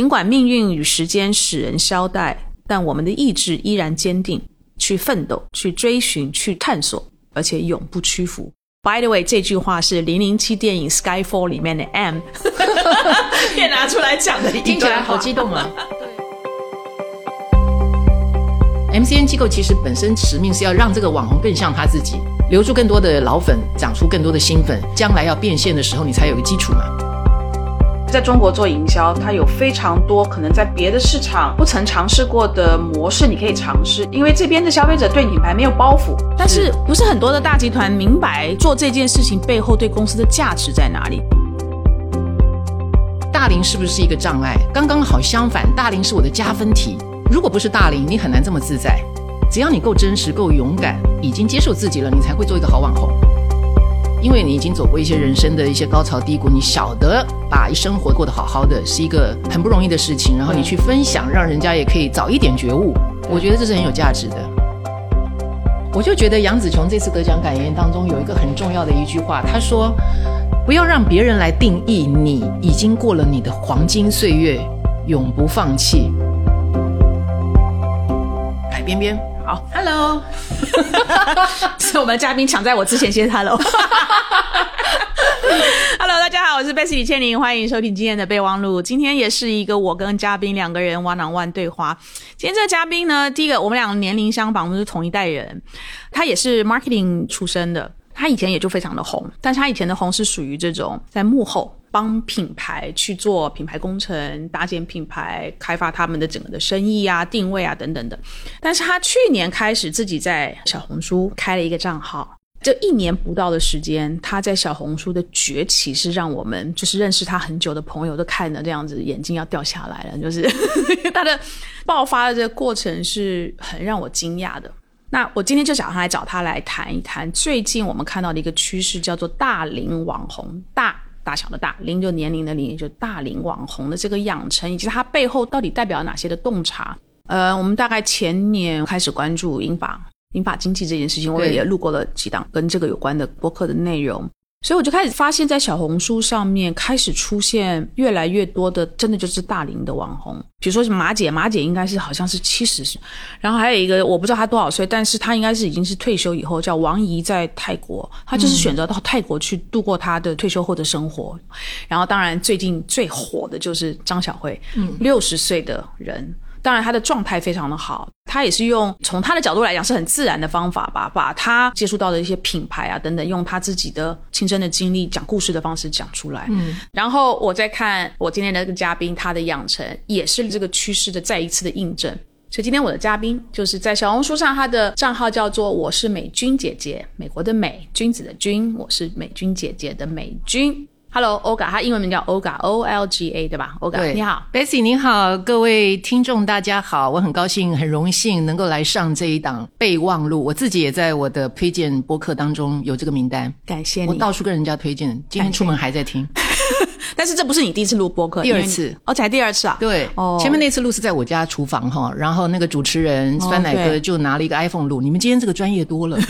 尽管命运与时间使人消怠，但我们的意志依然坚定，去奋斗，去追寻，去探索，而且永不屈服。By the way，这句话是零零七电影《Skyfall》里面的 M 也拿出来讲的一听起来好激动啊！MCN 机构其实本身使命是要让这个网红更像他自己，留住更多的老粉，长出更多的新粉，将来要变现的时候，你才有个基础嘛。在中国做营销，它有非常多可能在别的市场不曾尝试过的模式，你可以尝试。因为这边的消费者对品牌没有包袱，但是不是很多的大集团明白做这件事情背后对公司的价值在哪里？大龄是不是一个障碍？刚刚好相反，大龄是我的加分题。如果不是大龄，你很难这么自在。只要你够真实、够勇敢，已经接受自己了，你才会做一个好网红。因为你已经走过一些人生的一些高潮低谷，你晓得把生活过得好好的是一个很不容易的事情，然后你去分享，让人家也可以早一点觉悟，我觉得这是很有价值的。我就觉得杨紫琼这次得奖感言当中有一个很重要的一句话，她说：“不要让别人来定义你，已经过了你的黄金岁月，永不放弃。”海边边。好，Hello，是我们的嘉宾抢在我之前先 Hello，Hello，大家好，我是贝斯李倩玲，欢迎收听今天的备忘录。今天也是一个我跟嘉宾两个人 one on one 对话。今天这个嘉宾呢，第一个我们两个年龄相仿，我们是同一代人，他也是 marketing 出身的，他以前也就非常的红，但是他以前的红是属于这种在幕后。帮品牌去做品牌工程、搭建品牌、开发他们的整个的生意啊、定位啊等等的。但是他去年开始自己在小红书开了一个账号，这一年不到的时间，他在小红书的崛起是让我们就是认识他很久的朋友都看着这样子眼睛要掉下来了，就是 他的爆发的这个过程是很让我惊讶的。那我今天就想来找他来谈一谈最近我们看到的一个趋势，叫做大龄网红大。大小的大龄就年龄的龄，就大龄网红的这个养成，以及它背后到底代表哪些的洞察？呃，我们大概前年开始关注英法英法经济这件事情，我也录过了几档跟这个有关的播客的内容。所以我就开始发现，在小红书上面开始出现越来越多的，真的就是大龄的网红，比如说是马姐，马姐应该是好像是七十岁，然后还有一个我不知道她多少岁，但是她应该是已经是退休以后，叫王怡，在泰国，她就是选择到泰国去度过她的退休后的生活。然后当然最近最火的就是张小慧，嗯，六十岁的人。当然，他的状态非常的好，他也是用从他的角度来讲是很自然的方法吧，把他接触到的一些品牌啊等等，用他自己的亲身的经历讲故事的方式讲出来。嗯，然后我再看我今天的这个嘉宾，他的养成也是这个趋势的再一次的印证。所以今天我的嘉宾就是在小红书上，他的账号叫做“我是美君姐姐”，美国的美，君子的君，我是美君姐姐的美君。Hello，Olga，他英文名叫 Olga，O L G A，对吧？Olga，你好，Bessy，你好，各位听众大家好，我很高兴，很荣幸能够来上这一档备忘录。我自己也在我的推荐播客当中有这个名单，感谢你。我到处跟人家推荐，今天出门还在听。但是这不是你第一次录播客，第二次，哦，才第二次啊？对，哦，前面那次录是在我家厨房哈，然后那个主持人酸奶哥就拿了一个 iPhone 录。你们今天这个专业多了。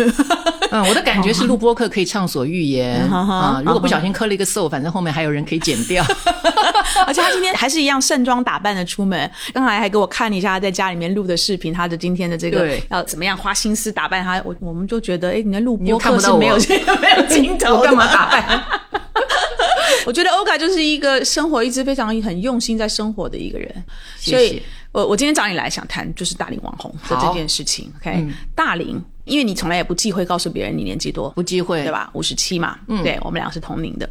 嗯，我的感觉是录播客可以畅所欲言 啊！如果不小心磕了一个 so，反正后面还有人可以剪掉。而且他今天还是一样盛装打扮的出门，刚才还给我看了一下他在家里面录的视频，他的今天的这个要怎么样花心思打扮他。我我们就觉得，哎，你的录播课是没有没有镜头，我干嘛打扮？我觉得欧卡就是一个生活一直非常很用心在生活的一个人，所以我我今天找你来想谈就是大龄网红的这件事情。OK，大龄。因为你从来也不忌讳告诉别人你年纪多，不忌讳，对吧？五十七嘛，嗯，对我们俩是同龄的，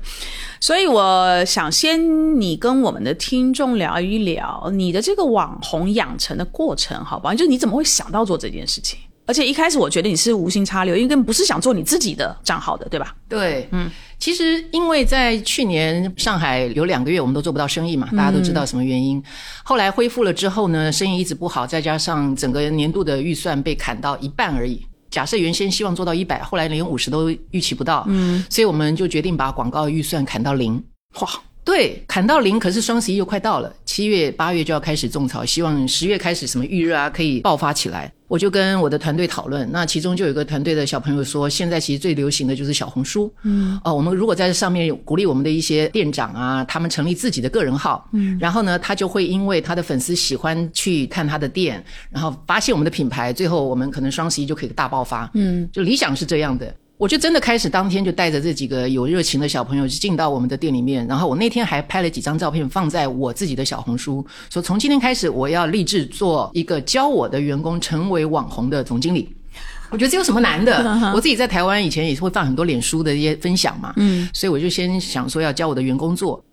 所以我想先你跟我们的听众聊一聊你的这个网红养成的过程，好不好？就是你怎么会想到做这件事情？而且一开始我觉得你是无心插柳，因为根本不是想做你自己的账号的，对吧？对，嗯，其实因为在去年上海有两个月我们都做不到生意嘛，大家都知道什么原因。后来恢复了之后呢，生意一直不好，再加上整个年度的预算被砍到一半而已。假设原先希望做到一百，后来连五十都预期不到，嗯，所以我们就决定把广告预算砍到零。哇，对，砍到零，可是双十一又快到了，七月八月就要开始种草，希望十月开始什么预热啊可以爆发起来。我就跟我的团队讨论，那其中就有一个团队的小朋友说，现在其实最流行的就是小红书。嗯，哦，我们如果在上面鼓励我们的一些店长啊，他们成立自己的个人号，嗯，然后呢，他就会因为他的粉丝喜欢去看他的店，然后发现我们的品牌，最后我们可能双十一就可以大爆发。嗯，就理想是这样的。我就真的开始当天就带着这几个有热情的小朋友进到我们的店里面，然后我那天还拍了几张照片放在我自己的小红书，说从今天开始我要立志做一个教我的员工成为网红的总经理。我觉得这有什么难的？我自己在台湾以前也是会放很多脸书的一些分享嘛，嗯，所以我就先想说要教我的员工做。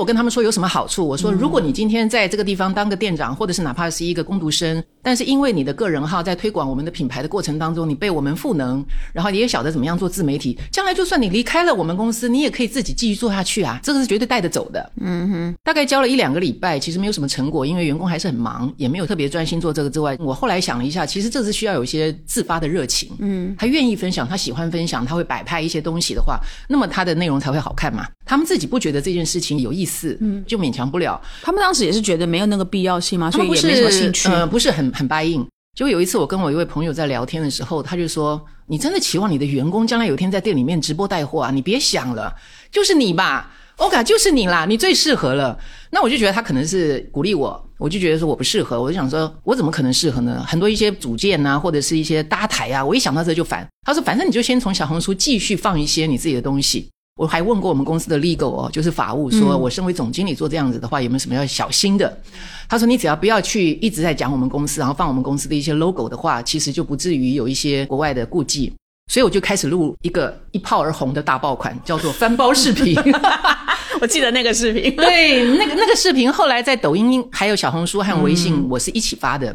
我跟他们说有什么好处？我说，如果你今天在这个地方当个店长，或者是哪怕是一个工读生，但是因为你的个人号在推广我们的品牌的过程当中，你被我们赋能，然后你也晓得怎么样做自媒体，将来就算你离开了我们公司，你也可以自己继续做下去啊！这个是绝对带得走的。嗯哼，大概教了一两个礼拜，其实没有什么成果，因为员工还是很忙，也没有特别专心做这个之外，我后来想了一下，其实这是需要有一些自发的热情。嗯，他愿意分享，他喜欢分享，他会摆拍一些东西的话，那么他的内容才会好看嘛。他们自己不觉得这件事情有意思，嗯，就勉强不了。他们当时也是觉得没有那个必要性嘛？所以也没什么兴趣。呃，不是很很 buy in。就有一次我跟我一位朋友在聊天的时候，他就说：“你真的期望你的员工将来有一天在店里面直播带货啊？你别想了，就是你吧，，OK，就是你啦，你最适合了。”那我就觉得他可能是鼓励我，我就觉得说我不适合，我就想说，我怎么可能适合呢？很多一些组件啊，或者是一些搭台啊，我一想到这就烦。他说：“反正你就先从小红书继续放一些你自己的东西。”我还问过我们公司的 legal 哦，就是法务，说我身为总经理做这样子的话，有没有什么要小心的？他说你只要不要去一直在讲我们公司，然后放我们公司的一些 logo 的话，其实就不至于有一些国外的顾忌。所以我就开始录一个一炮而红的大爆款，叫做翻包视频。我记得那个视频，对，那个那个视频后来在抖音、还有小红书和微信，我是一起发的。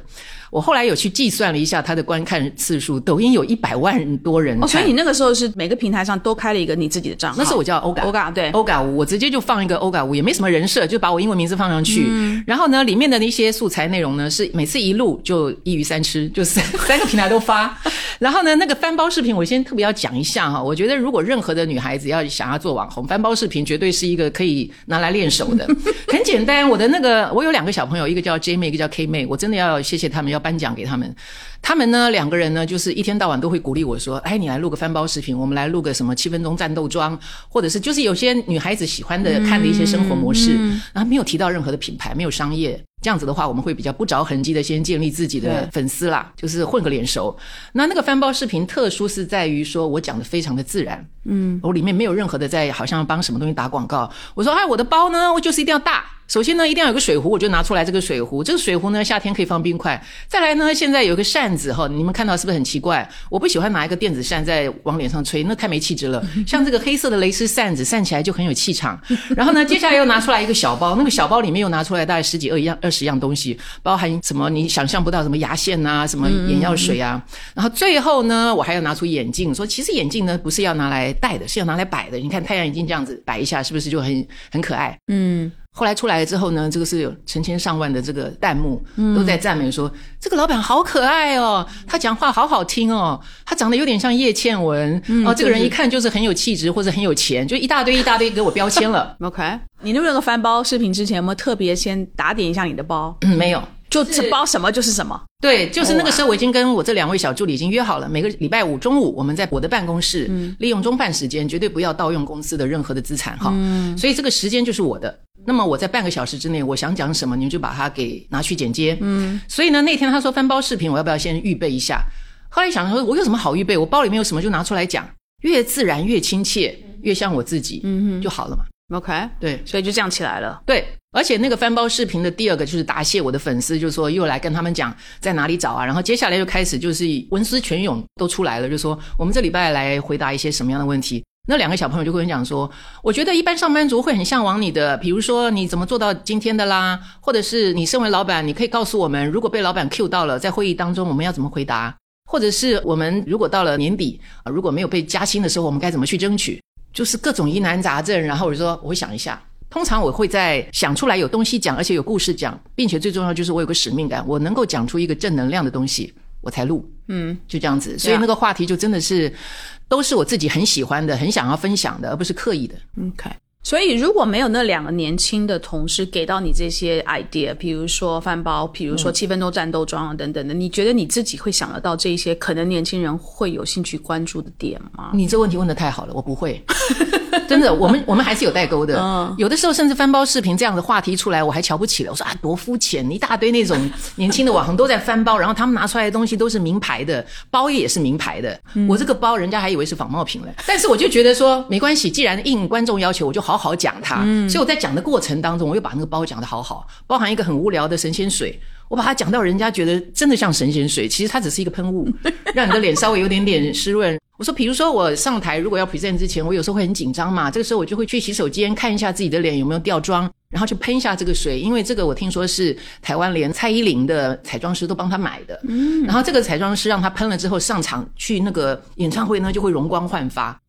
我后来有去计算了一下他的观看次数，抖音有一百万多人。哦，所以你那个时候是每个平台上都开了一个你自己的账号。那是我叫欧嘎，欧嘎对，欧嘎五，我直接就放一个欧嘎五，也没什么人设，就把我英文名字放上去。然后呢，里面的那些素材内容呢，是每次一录就一鱼三吃，就三 三个平台都发。然后呢，那个翻包视频，我先特别要讲一下哈。我觉得如果任何的女孩子要想要做网红，翻包视频绝对是一个可以拿来练手的。很简单，我的那个我有两个小朋友，一个叫 J 妹，一个叫 K 妹，我真的要谢谢他们，要颁奖给他们。他们呢，两个人呢，就是一天到晚都会鼓励我说：“哎，你来录个翻包视频，我们来录个什么七分钟战斗装，或者是就是有些女孩子喜欢的看的一些生活模式。”然后没有提到任何的品牌，没有商业，这样子的话，我们会比较不着痕迹的先建立自己的粉丝啦，就是混个脸熟。那那个翻包视频特殊是在于说我讲的非常的自然，嗯，我里面没有任何的在好像帮什么东西打广告。我说：“哎，我的包呢，我就是一定要大。”首先呢，一定要有个水壶，我就拿出来这个水壶。这个水壶呢，夏天可以放冰块。再来呢，现在有个扇子哈，你们看到是不是很奇怪？我不喜欢拿一个电子扇在往脸上吹，那太没气质了。像这个黑色的蕾丝扇子，扇起来就很有气场。然后呢，接下来又拿出来一个小包，那个小包里面又拿出来大概十几二样二十样东西，包含什么你想象不到什么牙线啊，什么眼药水啊。然后最后呢，我还要拿出眼镜，说其实眼镜呢不是要拿来戴的，是要拿来摆的。你看太阳眼镜这样子摆一下，是不是就很很可爱？嗯。后来出来了之后呢，这个是有成千上万的这个弹幕都在赞美说，这个老板好可爱哦，他讲话好好听哦，他长得有点像叶倩文哦，这个人一看就是很有气质或者很有钱，就一大堆一大堆给我标签了。OK，你录那个翻包视频之前有没有特别先打点一下你的包？嗯，没有。就是包什么就是什么，对，就是那个时候我已经跟我这两位小助理已经约好了，每个礼拜五中午我们在我的办公室，利用中饭时间，绝对不要盗用公司的任何的资产哈。所以这个时间就是我的。那么我在半个小时之内，我想讲什么，你们就把它给拿去剪接。嗯，所以呢，那天他说翻包视频，我要不要先预备一下？后来想说，我有什么好预备？我包里面有什么就拿出来讲，越自然越亲切，越像我自己，嗯就好了嘛。OK，对，所以就这样起来了。对，而且那个翻包视频的第二个就是答谢我的粉丝，就是说又来跟他们讲在哪里找啊，然后接下来就开始就是文思泉涌都出来了，就说我们这礼拜来回答一些什么样的问题。那两个小朋友就跟我讲说，我觉得一般上班族会很向往你的，比如说你怎么做到今天的啦，或者是你身为老板，你可以告诉我们，如果被老板 Q 到了，在会议当中我们要怎么回答，或者是我们如果到了年底啊，如果没有被加薪的时候，我们该怎么去争取，就是各种疑难杂症。然后我就说我会想一下。通常我会在想出来有东西讲，而且有故事讲，并且最重要就是我有个使命感，我能够讲出一个正能量的东西，我才录。嗯，就这样子，所以那个话题就真的是都是我自己很喜欢的，很想要分享的，而不是刻意的。OK。所以如果没有那两个年轻的同事给到你这些 idea，比如说饭包，比如说七分钟战斗装啊等等的，你觉得你自己会想得到这一些可能年轻人会有兴趣关注的点吗？你这问题问的太好了，我不会。真的，我们我们还是有代沟的。有的时候甚至翻包视频这样的话题出来，我还瞧不起了。我说啊，多肤浅！一大堆那种年轻的网红都在翻包，然后他们拿出来的东西都是名牌的，包也是名牌的。我这个包人家还以为是仿冒品了。但是我就觉得说没关系，既然应观众要求，我就好好讲它。所以我在讲的过程当中，我又把那个包讲的好好，包含一个很无聊的神仙水，我把它讲到人家觉得真的像神仙水，其实它只是一个喷雾，让你的脸稍微有点点湿润。我说，比如说我上台如果要 present 之前，我有时候会很紧张嘛，这个时候我就会去洗手间看一下自己的脸有没有掉妆，然后去喷一下这个水，因为这个我听说是台湾连蔡依林的彩妆师都帮他买的，嗯，然后这个彩妆师让他喷了之后上场去那个演唱会呢就会容光焕发。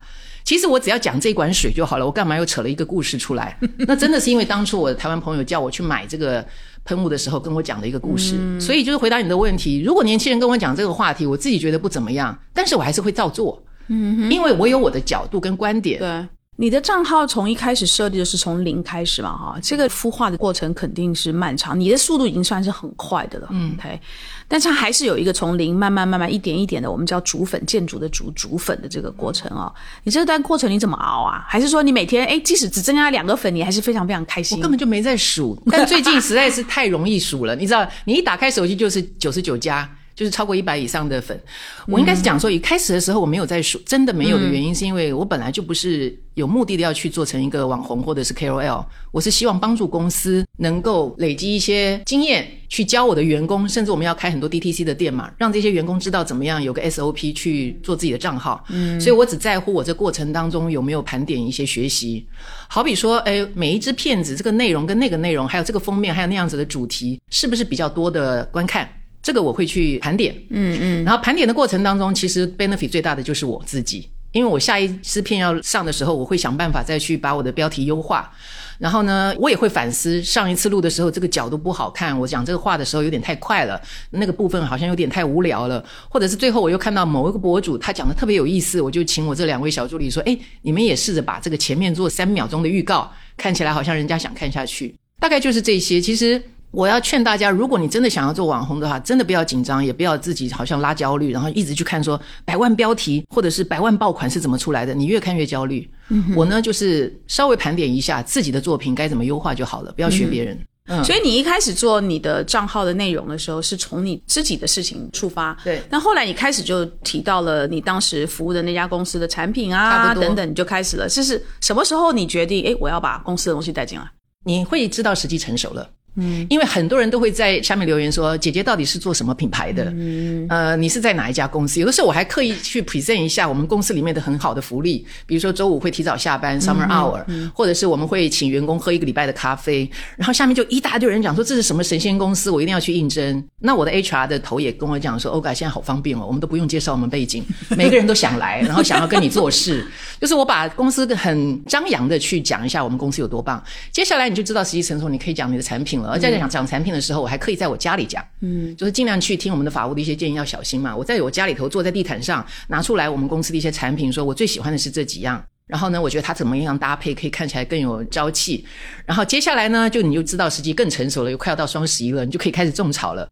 其实我只要讲这管水就好了，我干嘛又扯了一个故事出来？那真的是因为当初我的台湾朋友叫我去买这个喷雾的时候跟我讲的一个故事，所以就是回答你的问题。如果年轻人跟我讲这个话题，我自己觉得不怎么样，但是我还是会照做，嗯，因为我有我的角度跟观点。对，你的账号从一开始设立的是从零开始嘛，哈，这个孵化的过程肯定是漫长，你的速度已经算是很快的了，嗯，OK。但它还是有一个从零慢慢慢慢一点一点的，我们叫煮粉建筑的煮煮粉的这个过程哦。你这段过程你怎么熬啊？还是说你每天哎，即使只增加两个粉，你还是非常非常开心？我根本就没在数，但最近实在是太容易数了。你知道，你一打开手机就是九十九加。就是超过一百以上的粉，我应该是讲说，一开始的时候我没有在说，真的没有的原因是因为我本来就不是有目的的要去做成一个网红或者是 KOL，我是希望帮助公司能够累积一些经验，去教我的员工，甚至我们要开很多 DTC 的店嘛，让这些员工知道怎么样有个 SOP 去做自己的账号。嗯，所以我只在乎我这过程当中有没有盘点一些学习，好比说，哎，每一只片子这个内容跟那个内容，还有这个封面，还有那样子的主题，是不是比较多的观看？这个我会去盘点，嗯嗯，然后盘点的过程当中，其实 benefit 最大的就是我自己，因为我下一支片要上的时候，我会想办法再去把我的标题优化，然后呢，我也会反思上一次录的时候这个角度不好看，我讲这个话的时候有点太快了，那个部分好像有点太无聊了，或者是最后我又看到某一个博主他讲的特别有意思，我就请我这两位小助理说，哎，你们也试着把这个前面做三秒钟的预告，看起来好像人家想看下去，大概就是这些，其实。我要劝大家，如果你真的想要做网红的话，真的不要紧张，也不要自己好像拉焦虑，然后一直去看说百万标题或者是百万爆款是怎么出来的，你越看越焦虑。我呢，就是稍微盘点一下自己的作品该怎么优化就好了，不要学别人。嗯，所以你一开始做你的账号的内容的时候，是从你自己的事情出发。对。那后来你开始就提到了你当时服务的那家公司的产品啊，等等，你就开始了。这是什么时候你决定？哎，我要把公司的东西带进来？你会知道时机成熟了。嗯，因为很多人都会在下面留言说：“姐姐到底是做什么品牌的？嗯，呃，你是在哪一家公司？”有的时候我还刻意去 present 一下我们公司里面的很好的福利，比如说周五会提早下班 summer hour，或者是我们会请员工喝一个礼拜的咖啡。然后下面就一大堆人讲说这是什么神仙公司，我一定要去应征。那我的 HR 的头也跟我讲说：“欧嘎，现在好方便哦，我们都不用介绍我们背景，每个人都想来，然后想要跟你做事。就是我把公司很张扬的去讲一下我们公司有多棒。接下来你就知道实际成熟，你可以讲你的产品了。”而在讲讲产品的时候，我还可以在我家里讲，嗯，就是尽量去听我们的法务的一些建议，要小心嘛。我在我家里头坐在地毯上，拿出来我们公司的一些产品，说我最喜欢的是这几样。然后呢，我觉得它怎么样搭配可以看起来更有朝气。然后接下来呢，就你就知道时机更成熟了，又快要到双十一了，你就可以开始种草了。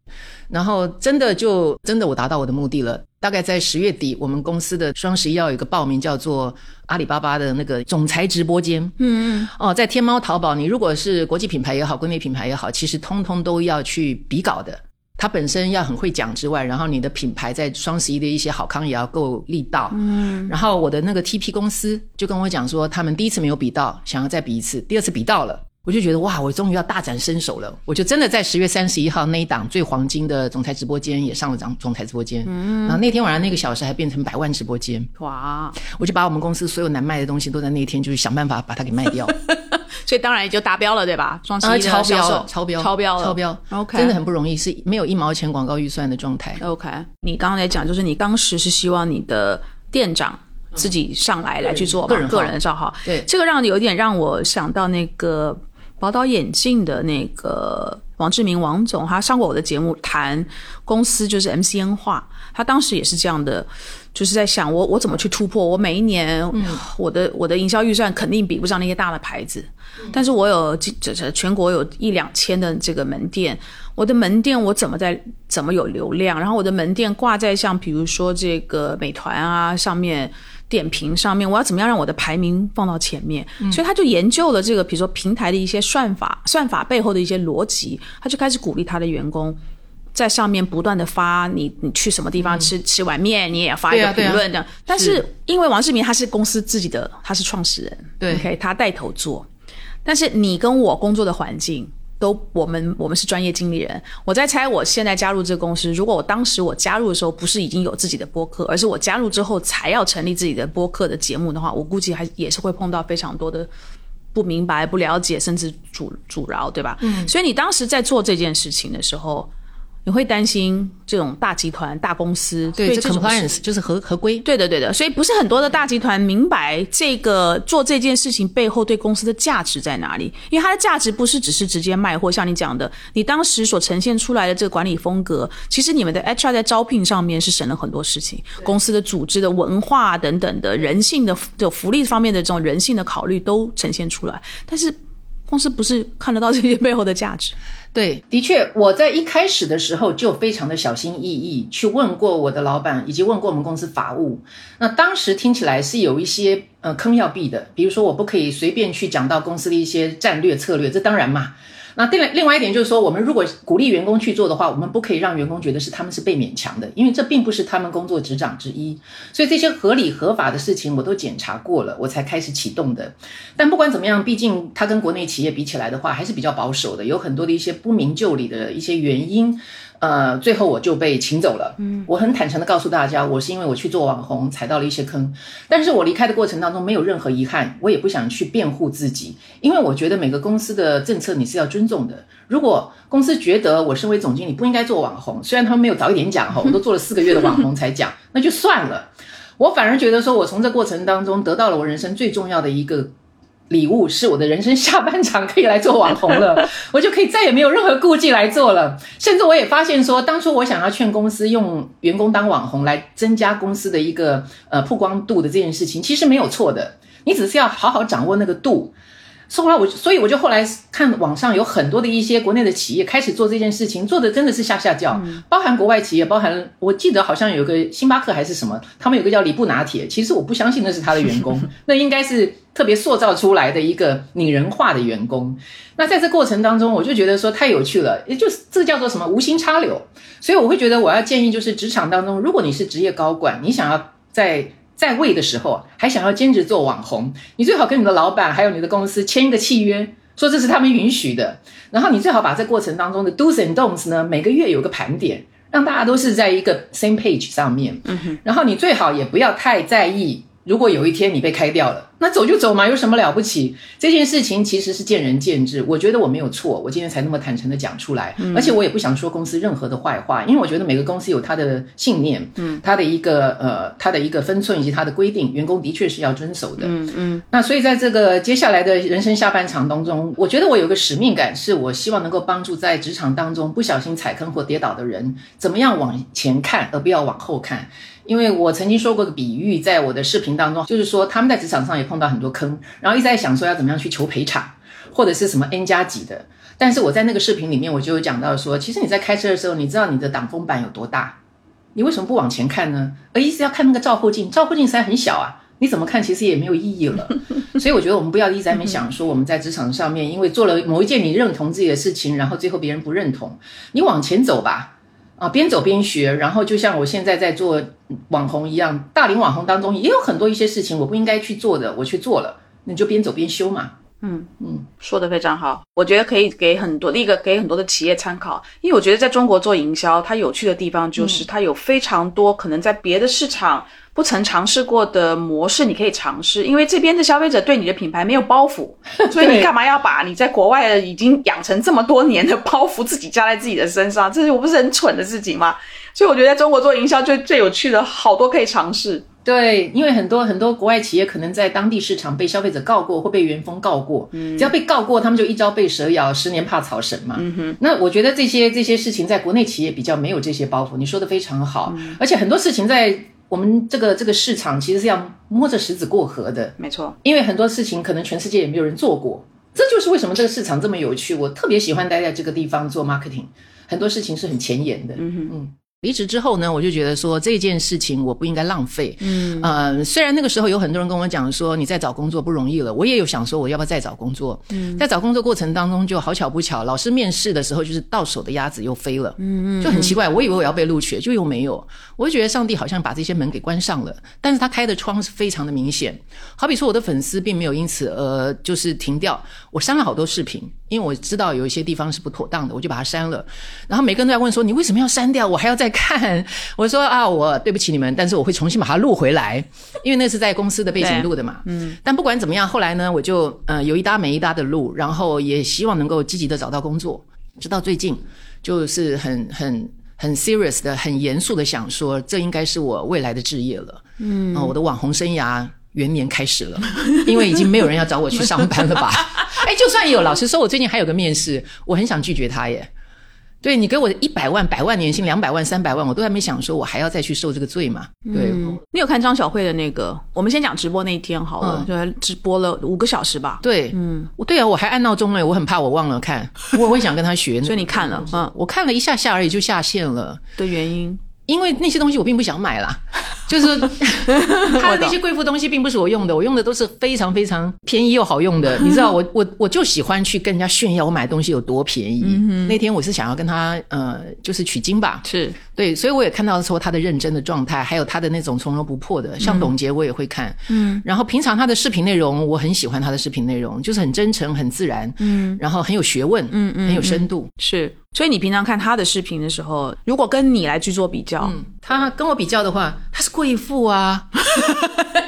然后真的就真的我达到我的目的了。大概在十月底，我们公司的双十一要有一个报名，叫做阿里巴巴的那个总裁直播间。嗯嗯。哦，在天猫、淘宝，你如果是国际品牌也好，国内品牌也好，其实通通都要去比稿的。它本身要很会讲之外，然后你的品牌在双十一的一些好康也要够力道。嗯。然后我的那个 TP 公司就跟我讲说，他们第一次没有比到，想要再比一次，第二次比到了。我就觉得哇，我终于要大展身手了！我就真的在十月三十一号那一档最黄金的总裁直播间也上了张总裁直播间，嗯，然后那天晚上那个小时还变成百万直播间，哇！我就把我们公司所有难卖的东西都在那一天就是想办法把它给卖掉，所以当然也就达标了，对吧？双十一超标，超标，超标，超标，OK，真的很不容易，是没有一毛钱广告预算的状态，OK。你刚刚在讲，就是你当时是希望你的店长。自己上来来去做个人个人的账号，对。这个让有点让我想到那个宝岛眼镜的那个王志明王总，他上过我的节目谈公司就是 MCN 化，他当时也是这样的，就是在想我我怎么去突破，我每一年、我的我的营销预算肯定比不上那些大的牌子，但是我有这这全国有一两千的这个门店，我的门店我怎么在怎么有流量，然后我的门店挂在像比如说这个美团啊上面。点评上面，我要怎么样让我的排名放到前面？所以他就研究了这个，比如说平台的一些算法，算法背后的一些逻辑，他就开始鼓励他的员工在上面不断的发你你去什么地方吃吃碗面，你也要发一个评论的。但是因为王世明他是公司自己的，他是创始人，对，OK，他带头做，但是你跟我工作的环境。都，我们我们是专业经理人。我在猜，我现在加入这个公司，如果我当时我加入的时候不是已经有自己的播客，而是我加入之后才要成立自己的播客的节目的话，我估计还也是会碰到非常多的不明白、不了解，甚至阻阻挠，对吧？嗯。所以你当时在做这件事情的时候，你会担心这种大集团、大公司对，这 compliance 就是合合规。对的，对的，所以不是很多的大集团明白这个做这件事情背后对公司的价值在哪里，因为它的价值不是只是直接卖货，像你讲的，你当时所呈现出来的这个管理风格，其实你们的 HR 在招聘上面是省了很多事情，公司的组织的文化等等的人性的就福利方面的这种人性的考虑都呈现出来，但是公司不是看得到这些背后的价值。对，的确，我在一开始的时候就非常的小心翼翼去问过我的老板，以及问过我们公司法务。那当时听起来是有一些呃坑要避的，比如说我不可以随便去讲到公司的一些战略策略，这当然嘛。那另外另外一点就是说，我们如果鼓励员工去做的话，我们不可以让员工觉得是他们是被勉强的，因为这并不是他们工作职掌之一。所以这些合理合法的事情我都检查过了，我才开始启动的。但不管怎么样，毕竟它跟国内企业比起来的话，还是比较保守的，有很多的一些不明就里的一些原因。呃，最后我就被请走了。嗯，我很坦诚的告诉大家，我是因为我去做网红踩到了一些坑，但是我离开的过程当中没有任何遗憾，我也不想去辩护自己，因为我觉得每个公司的政策你是要尊重的。如果公司觉得我身为总经理不应该做网红，虽然他们没有早一点讲哈，我都做了四个月的网红才讲，那就算了。我反而觉得说，我从这过程当中得到了我人生最重要的一个礼物，是我的人生下半场可以来做网红了，我就可以再也没有任何顾忌来做了。甚至我也发现说，当初我想要劝公司用员工当网红来增加公司的一个呃曝光度的这件事情，其实没有错的，你只是要好好掌握那个度。后来我，所以我就后来看网上有很多的一些国内的企业开始做这件事情，做的真的是下下叫，包含国外企业，包含我记得好像有个星巴克还是什么，他们有个叫里布拿铁，其实我不相信那是他的员工，那应该是特别塑造出来的一个拟人化的员工。那在这过程当中，我就觉得说太有趣了，也就是这个叫做什么无心插柳，所以我会觉得我要建议就是职场当中，如果你是职业高管，你想要在在位的时候，还想要兼职做网红，你最好跟你的老板还有你的公司签一个契约，说这是他们允许的。然后你最好把这过程当中的 do's and don'ts 呢，每个月有个盘点，让大家都是在一个 same page 上面。嗯哼。然后你最好也不要太在意，如果有一天你被开掉了，那走就走嘛，有什么了不起？这件事情其实是见仁见智。我觉得我没有错，我今天才那么坦诚的讲出来，而且我也不想说公司任何的坏话，因为我觉得每个公司有它的信念，嗯，它的一个呃，它的一个分寸以及它的规定，员工的确是要遵守的，嗯嗯。那所以在这个接下来的人生下半场当中，我觉得我有个使命感，是我希望能够帮助在职场当中不小心踩坑或跌倒的人，怎么样往前看，而不要往后看。因为我曾经说过个比喻，在我的视频当中，就是说他们在职场上也碰到很多坑，然后一直在想说要怎么样去求赔偿，或者是什么 N 加几的。但是我在那个视频里面，我就有讲到说，其实你在开车的时候，你知道你的挡风板有多大，你为什么不往前看呢？而一直要看那个照后镜，照后镜实在很小啊，你怎么看其实也没有意义了。所以我觉得我们不要一直在那边想说我们在职场上面，因为做了某一件你认同自己的事情，然后最后别人不认同，你往前走吧。啊，边走边学，然后就像我现在在做网红一样，大龄网红当中也有很多一些事情我不应该去做的，我去做了，那就边走边修嘛。嗯嗯，说的非常好，我觉得可以给很多一个给很多的企业参考，因为我觉得在中国做营销，它有趣的地方就是它有非常多可能在别的市场不曾尝试过的模式，你可以尝试，因为这边的消费者对你的品牌没有包袱，所以你干嘛要把你在国外已经养成这么多年的包袱自己加在自己的身上？这是我不是很蠢的事情吗？所以我觉得在中国做营销最最有趣的好多可以尝试。对，因为很多很多国外企业可能在当地市场被消费者告过或被员工告过，只要被告过，他们就一朝被蛇咬，十年怕草绳嘛。那我觉得这些这些事情在国内企业比较没有这些包袱。你说的非常好，而且很多事情在我们这个这个市场其实是要摸着石子过河的。没错，因为很多事情可能全世界也没有人做过，这就是为什么这个市场这么有趣。我特别喜欢待在这个地方做 marketing，很多事情是很前沿的。嗯嗯。离职之后呢，我就觉得说这件事情我不应该浪费。嗯，呃，虽然那个时候有很多人跟我讲说你在找工作不容易了，我也有想说我要不要再找工作。嗯，在找工作过程当中，就好巧不巧，老师面试的时候就是到手的鸭子又飞了。嗯嗯，就很奇怪，我以为我要被录取，就又没有。我就觉得上帝好像把这些门给关上了，但是他开的窗是非常的明显。好比说我的粉丝并没有因此而就是停掉，我删了好多视频，因为我知道有一些地方是不妥当的，我就把它删了。然后每个人都在问说你为什么要删掉？我还要再。看，我说啊，我对不起你们，但是我会重新把它录回来，因为那是在公司的背景录的嘛。嗯，但不管怎么样，后来呢，我就呃有一搭没一搭的录，然后也希望能够积极的找到工作。直到最近，就是很很很 serious 的、很严肃的想说，这应该是我未来的置业了。嗯，我的网红生涯元年开始了，因为已经没有人要找我去上班了吧？哎，就算有，老实说，我最近还有个面试，我很想拒绝他耶。对你给我一百万、百万年薪、两百万、三百万，我都还没想说，我还要再去受这个罪嘛？对，你有看张小慧的那个？我们先讲直播那一天好了，就直播了五个小时吧。对，嗯，对啊，我还按闹钟嘞，我很怕我忘了看，我我想跟他学，所以你看了，嗯，我看了一下下而已就下线了的原因。因为那些东西我并不想买啦，就是他 的那些贵妇东西并不是我用的，我用的都是非常非常便宜又好用的。你知道，我我我就喜欢去跟人家炫耀我买的东西有多便宜。那天我是想要跟他呃，就是取经吧，是。对，所以我也看到说他的认真的状态，还有他的那种从容不迫的。像董洁我也会看，嗯，然后平常他的视频内容我很喜欢他的视频内容，就是很真诚、很自然，嗯，然后很有学问，嗯嗯，很有深度，是。所以你平常看他的视频的时候，如果跟你来去做比较，他跟我比较的话，他是贵妇啊，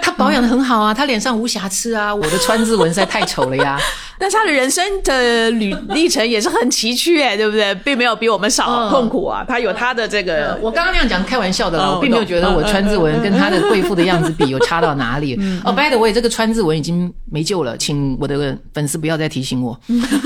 他 保养的很好啊，他脸上无瑕疵啊，我的川字纹实在太丑了呀。但是他的人生的旅历程也是很崎岖哎，对不对？并没有比我们少痛苦啊。他有他的这个，我刚刚那样讲开玩笑的啦，我并没有觉得我川字纹跟他的贵妇的样子比有差到哪里。哦，by the way，这个川字纹已经没救了，请我的粉丝不要再提醒我。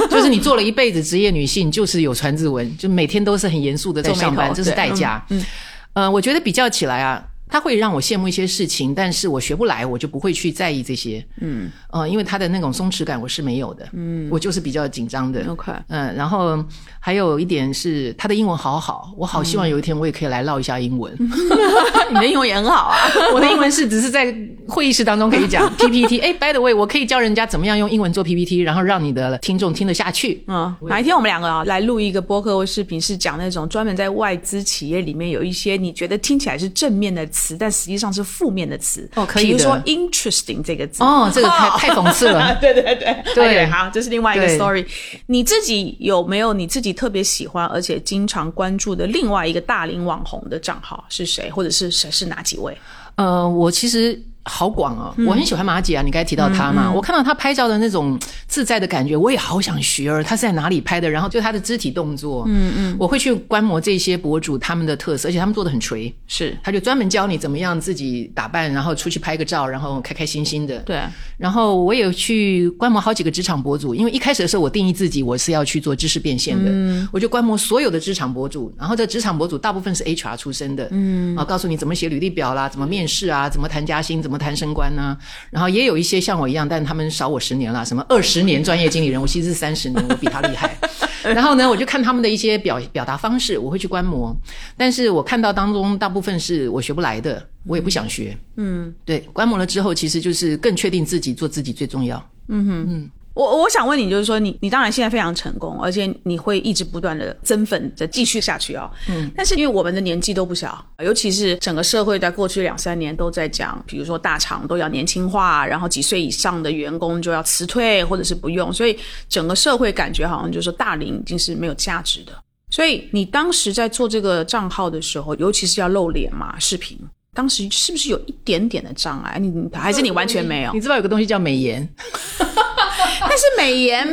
就是你做了一辈子职业女性，就是有川字纹，就每天都是很严肃的在上班，这是代价。嗯，呃，我觉得比较起来啊。他会让我羡慕一些事情，但是我学不来，我就不会去在意这些。嗯，呃，因为他的那种松弛感我是没有的。嗯，我就是比较紧张的。OK，嗯，然后还有一点是他的英文好好，我好希望有一天我也可以来唠一下英文。你的英文也很好啊，我的英文是只是在会议室当中可以讲 PPT。哎，By the way，我可以教人家怎么样用英文做 PPT，然后让你的听众听得下去。嗯，哪一天我们两个啊来录一个播客或视频，是讲那种专门在外资企业里面有一些你觉得听起来是正面的。词，但实际上是负面的词哦，可以比如说 “interesting” 这个字哦，这个太太讽刺了。对对对对，好，这是另外一个 story。你自己有没有你自己特别喜欢而且经常关注的另外一个大龄网红的账号是谁，或者是谁是哪几位？呃，我其实。好广哦，我很喜欢马姐啊，你刚才提到她嘛。我看到她拍照的那种自在的感觉，我也好想学儿。她是在哪里拍的？然后就她的肢体动作，嗯嗯，我会去观摩这些博主他们的特色，而且他们做的很垂。是，他就专门教你怎么样自己打扮，然后出去拍个照，然后开开心心的。对。然后我也去观摩好几个职场博主，因为一开始的时候我定义自己我是要去做知识变现的，嗯，我就观摩所有的职场博主。然后这职场博主大部分是 HR 出身的，嗯，啊，告诉你怎么写履历表啦，怎么面试啊，怎么谈加薪，怎么谈升官呢？然后也有一些像我一样，但他们少我十年了，什么二十年专业经理人，我其实是三十年，我比他厉害。然后呢，我就看他们的一些表表达方式，我会去观摩。但是我看到当中大部分是我学不来的，我也不想学。嗯，对，观摩了之后，其实就是更确定自己做自己最重要。嗯哼嗯。我我想问你，就是说，你你当然现在非常成功，而且你会一直不断的增粉的继续下去哦。嗯。但是因为我们的年纪都不小，尤其是整个社会在过去两三年都在讲，比如说大厂都要年轻化，然后几岁以上的员工就要辞退或者是不用，所以整个社会感觉好像就是说大龄已经是没有价值的。所以你当时在做这个账号的时候，尤其是要露脸嘛，视频，当时是不是有一点点的障碍？你还是你完全没有？你知道有个东西叫美颜。但是美颜，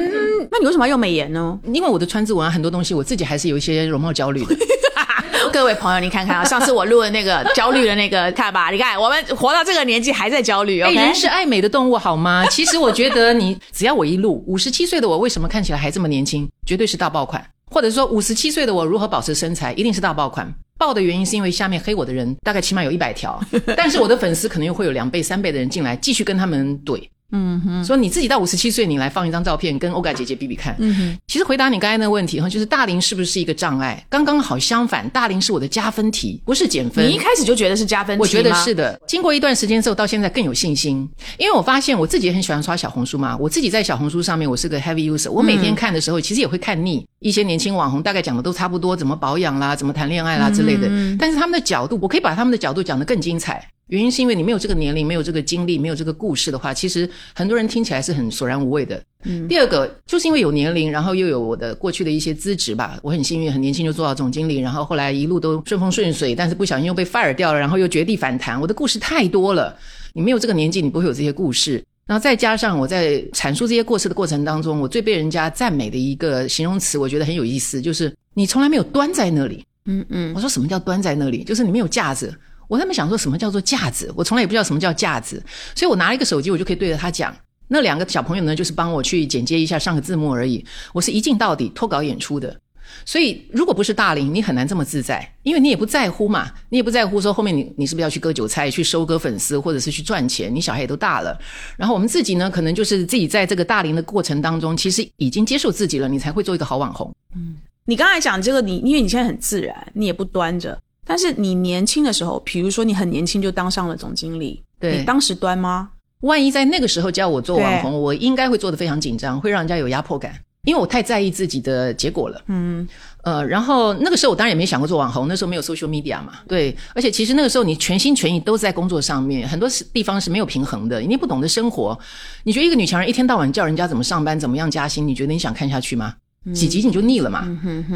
那你为什么要用美颜呢？因为我的川字纹很多东西，我自己还是有一些容貌焦虑的。各位朋友，你看看啊，上次我录的那个焦虑的那个，看吧，你看我们活到这个年纪还在焦虑。哎人是爱美的动物，好吗？其实我觉得你只要我一录，五十七岁的我为什么看起来还这么年轻？绝对是大爆款。或者说五十七岁的我如何保持身材，一定是大爆款。爆的原因是因为下面黑我的人大概起码有一百条，但是我的粉丝可能又会有两倍、三倍的人进来继续跟他们怼。嗯哼，说你自己到五十七岁，你来放一张照片跟欧嘎姐姐比比看。嗯哼，其实回答你刚才那个问题哈，就是大龄是不是一个障碍？刚刚好相反，大龄是我的加分题，不是减分。你一开始就觉得是加分题我觉得是的。经过一段时间之后，到现在更有信心，因为我发现我自己也很喜欢刷小红书嘛。我自己在小红书上面，我是个 heavy user。我每天看的时候，其实也会看腻一些年轻网红，大概讲的都差不多，怎么保养啦，怎么谈恋爱啦之类的。但是他们的角度，我可以把他们的角度讲得更精彩。原因是因为你没有这个年龄，没有这个经历，没有这个故事的话，其实很多人听起来是很索然无味的。嗯第二个就是因为有年龄，然后又有我的过去的一些资质吧，我很幸运，很年轻就做到总经理，然后后来一路都顺风顺水，但是不小心又被 fire 掉了，然后又绝地反弹。我的故事太多了，你没有这个年纪，你不会有这些故事。然后再加上我在阐述这些故事的过程当中，我最被人家赞美的一个形容词，我觉得很有意思，就是你从来没有端在那里。嗯嗯我说什么叫端在那里？就是你没有架子。我他们想说什么叫做架子，我从来也不知道什么叫架子，所以我拿了一个手机，我就可以对着他讲。那两个小朋友呢，就是帮我去剪接一下，上个字幕而已。我是一镜到底脱稿演出的，所以如果不是大龄，你很难这么自在，因为你也不在乎嘛，你也不在乎说后面你你是不是要去割韭菜、去收割粉丝，或者是去赚钱，你小孩也都大了。然后我们自己呢，可能就是自己在这个大龄的过程当中，其实已经接受自己了，你才会做一个好网红。嗯你刚才讲这个，你因为你现在很自然，你也不端着，但是你年轻的时候，比如说你很年轻就当上了总经理，对你当时端吗？万一在那个时候叫我做网红，我应该会做的非常紧张，会让人家有压迫感，因为我太在意自己的结果了。嗯，呃，然后那个时候我当然也没想过做网红，那时候没有 social media 嘛，对，而且其实那个时候你全心全意都在工作上面，很多地方是没有平衡的，你不懂得生活。你觉得一个女强人一天到晚叫人家怎么上班、怎么样加薪，你觉得你想看下去吗？几集你就腻了嘛。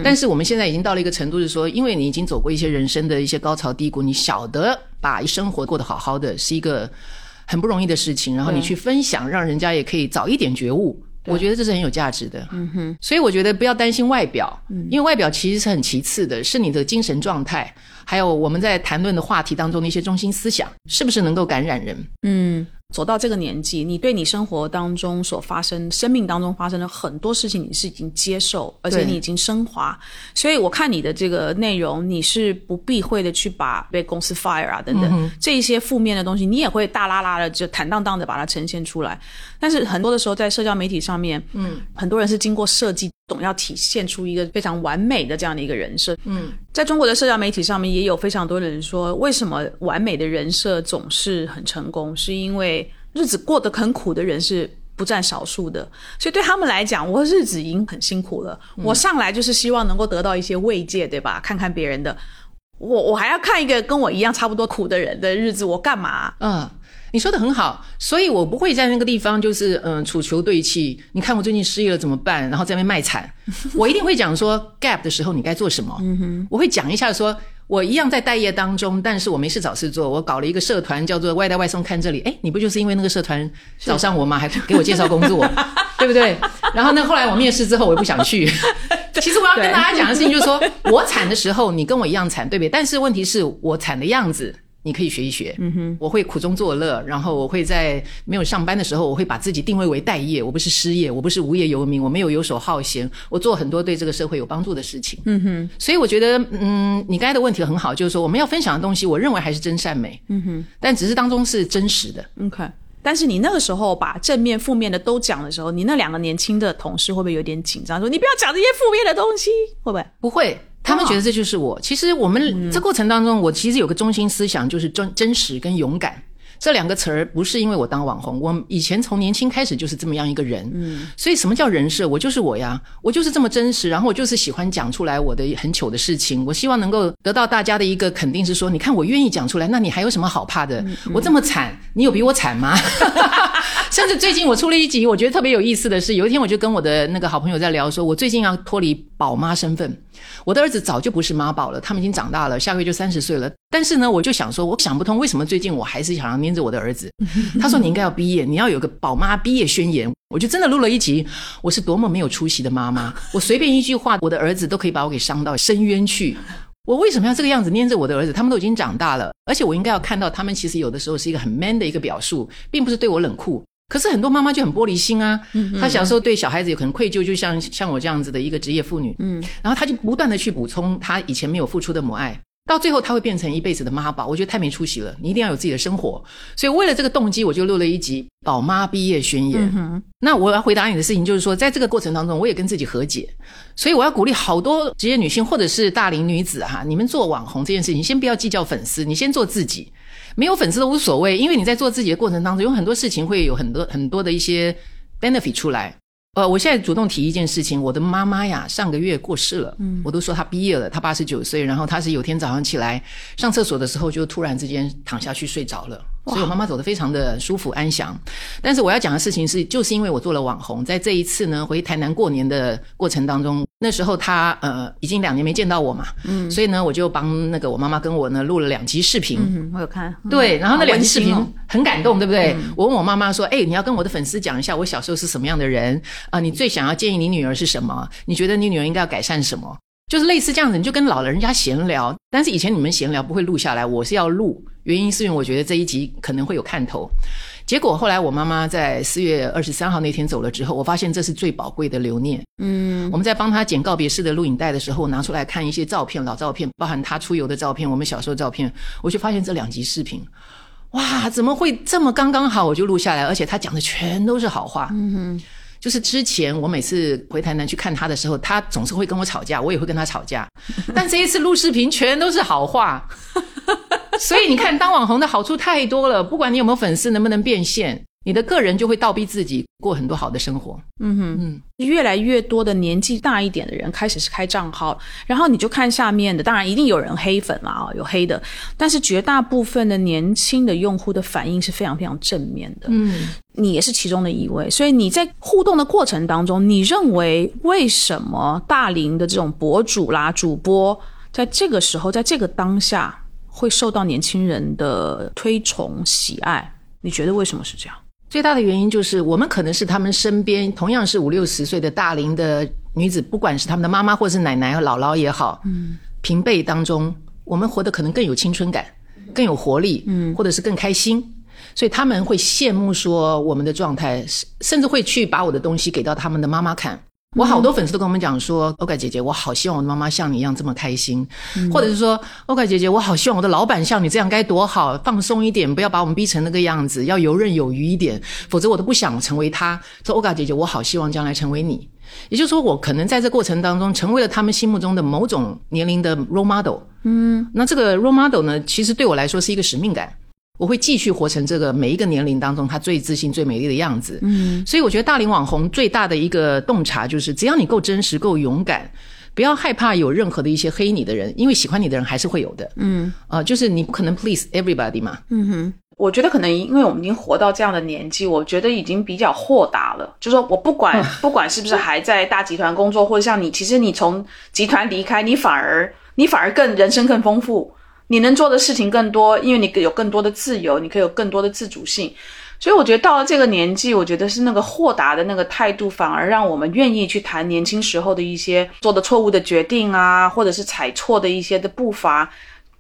但是我们现在已经到了一个程度，是说，因为你已经走过一些人生的一些高潮低谷，你晓得把生活过得好好的是一个很不容易的事情，然后你去分享，让人家也可以早一点觉悟。我觉得这是很有价值的，嗯哼，所以我觉得不要担心外表，因为外表其实是很其次的，是你的精神状态，还有我们在谈论的话题当中的一些中心思想，是不是能够感染人？嗯，走到这个年纪，你对你生活当中所发生、生命当中发生的很多事情，你是已经接受，而且你已经升华。所以我看你的这个内容，你是不避讳的去把被公司 fire 啊等等、这一些负面的东西，你也会大拉拉的就坦荡荡的把它呈现出来。但是很多的时候，在社交媒体上面，嗯，很多人是经过设计，总要体现出一个非常完美的这样的一个人设。嗯，在中国的社交媒体上面，也有非常多的人说，为什么完美的人设总是很成功，是因为日子过得很苦的人是不占少数的，所以对他们来讲，我日子已经很辛苦了，我上来就是希望能够得到一些慰藉，对吧？看看别人的，我我还要看一个跟我一样差不多苦的人的日子，我干嘛？嗯，你说的很好，所以我不会在那个地方就是嗯楚求对气。你看我最近失业了怎么办？然后在那边卖惨，我一定会讲说 gap 的时候你该做什么。嗯哼，我会讲一下说。我一样在待业当中，但是我没事找事做。我搞了一个社团，叫做“外带外送看这里”。哎，你不就是因为那个社团找上我吗？还给我介绍工作，对不对？然后呢，后来我面试之后，我也不想去。其实我要跟大家讲的事情就是说，我惨的时候，你跟我一样惨，对不对？但是问题是我惨的样子。你可以学一学，嗯哼，我会苦中作乐，然后我会在没有上班的时候，我会把自己定位为待业，我不是失业，我不是无业游民，我没有游手好闲，我做很多对这个社会有帮助的事情，嗯哼，所以我觉得，嗯，你刚才的问题很好，就是说我们要分享的东西，我认为还是真善美，嗯哼，但只是当中是真实的，OK。但是你那个时候把正面、负面的都讲的时候，你那两个年轻的同事会不会有点紧张？说你不要讲这些负面的东西，会不会？不会。他们觉得这就是我。其实我们这过程当中，我其实有个中心思想，就是真真实跟勇敢这两个词儿，不是因为我当网红，我以前从年轻开始就是这么样一个人。嗯，所以什么叫人设？我就是我呀，我就是这么真实，然后我就是喜欢讲出来我的很糗的事情。我希望能够得到大家的一个肯定，是说，你看我愿意讲出来，那你还有什么好怕的？我这么惨，你有比我惨吗？甚至最近我出了一集，我觉得特别有意思的是，有一天我就跟我的那个好朋友在聊，说我最近要脱离宝妈身份。我的儿子早就不是妈宝了，他们已经长大了，下个月就三十岁了。但是呢，我就想说，我想不通为什么最近我还是想要黏着我的儿子。他说你应该要毕业，你要有个宝妈毕业宣言。我就真的录了一集，我是多么没有出息的妈妈，我随便一句话，我的儿子都可以把我给伤到深渊去。我为什么要这个样子黏着我的儿子？他们都已经长大了，而且我应该要看到他们其实有的时候是一个很 man 的一个表述，并不是对我冷酷。可是很多妈妈就很玻璃心啊，她小时候对小孩子有可能愧疚，就像像我这样子的一个职业妇女，嗯，然后她就不断的去补充她以前没有付出的母爱。到最后，她会变成一辈子的妈宝，我觉得太没出息了。你一定要有自己的生活，所以为了这个动机，我就录了一集宝妈毕业宣言。那我要回答你的事情就是说，在这个过程当中，我也跟自己和解。所以我要鼓励好多职业女性或者是大龄女子哈，你们做网红这件事情，先不要计较粉丝，你先做自己，没有粉丝都无所谓，因为你在做自己的过程当中，有很多事情会有很多很多的一些 benefit 出来。呃，我现在主动提一件事情，我的妈妈呀，上个月过世了。嗯，我都说她毕业了，她八十九岁，然后她是有天早上起来上厕所的时候，就突然之间躺下去睡着了。所以我妈妈走得非常的舒服安详，但是我要讲的事情是，就是因为我做了网红，在这一次呢回台南过年的过程当中，那时候他呃已经两年没见到我嘛，嗯，所以呢我就帮那个我妈妈跟我呢录了两集视频，嗯，我有看，对，然后那两集视频很感动，对不对？我问我妈妈说，哎，你要跟我的粉丝讲一下我小时候是什么样的人啊？你最想要建议你女儿是什么？你觉得你女儿应该要改善什么？就是类似这样子，你就跟老人家闲聊。但是以前你们闲聊不会录下来，我是要录，原因是因为我觉得这一集可能会有看头。结果后来我妈妈在四月二十三号那天走了之后，我发现这是最宝贵的留念。嗯，我们在帮她剪告别式的录影带的时候，拿出来看一些照片，老照片，包含她出游的照片，我们小时候照片，我就发现这两集视频，哇，怎么会这么刚刚好？我就录下来，而且她讲的全都是好话。嗯哼。就是之前我每次回台南去看他的时候，他总是会跟我吵架，我也会跟他吵架。但这一次录视频全都是好话，所以你看，当网红的好处太多了。不管你有没有粉丝，能不能变现。你的个人就会倒逼自己过很多好的生活。嗯哼，嗯，越来越多的年纪大一点的人开始是开账号，然后你就看下面的，当然一定有人黑粉啦，啊，有黑的，但是绝大部分的年轻的用户的反应是非常非常正面的。嗯，你也是其中的一位，所以你在互动的过程当中，你认为为什么大龄的这种博主啦、主播，在这个时候，在这个当下会受到年轻人的推崇喜爱？你觉得为什么是这样？最大的原因就是，我们可能是他们身边同样是五六十岁的大龄的女子，不管是他们的妈妈或者是奶奶和姥姥也好，嗯，平辈当中，我们活得可能更有青春感，更有活力，嗯，或者是更开心，所以他们会羡慕说我们的状态，甚至会去把我的东西给到他们的妈妈看。我好多粉丝都跟我们讲说，欧凯姐姐，我好希望我的妈妈像你一样这么开心，或者是说，欧凯姐姐，我好希望我的老板像你这样该多好，放松一点，不要把我们逼成那个样子，要游刃有余一点，否则我都不想成为他。说欧凯姐姐，我好希望将来成为你，也就是说，我可能在这过程当中成为了他们心目中的某种年龄的 role model。嗯，那这个 role model 呢，其实对我来说是一个使命感。我会继续活成这个每一个年龄当中他最自信、最美丽的样子。嗯，所以我觉得大龄网红最大的一个洞察就是，只要你够真实、够勇敢，不要害怕有任何的一些黑你的人，因为喜欢你的人还是会有的。嗯，呃，就是你不可能 please everybody 嘛。嗯哼，我觉得可能因为我们已经活到这样的年纪，我觉得已经比较豁达了。就说我不管 不管是不是还在大集团工作，或者像你，其实你从集团离开，你反而你反而更人生更丰富。你能做的事情更多，因为你有更多的自由，你可以有更多的自主性。所以我觉得到了这个年纪，我觉得是那个豁达的那个态度，反而让我们愿意去谈年轻时候的一些做的错误的决定啊，或者是踩错的一些的步伐。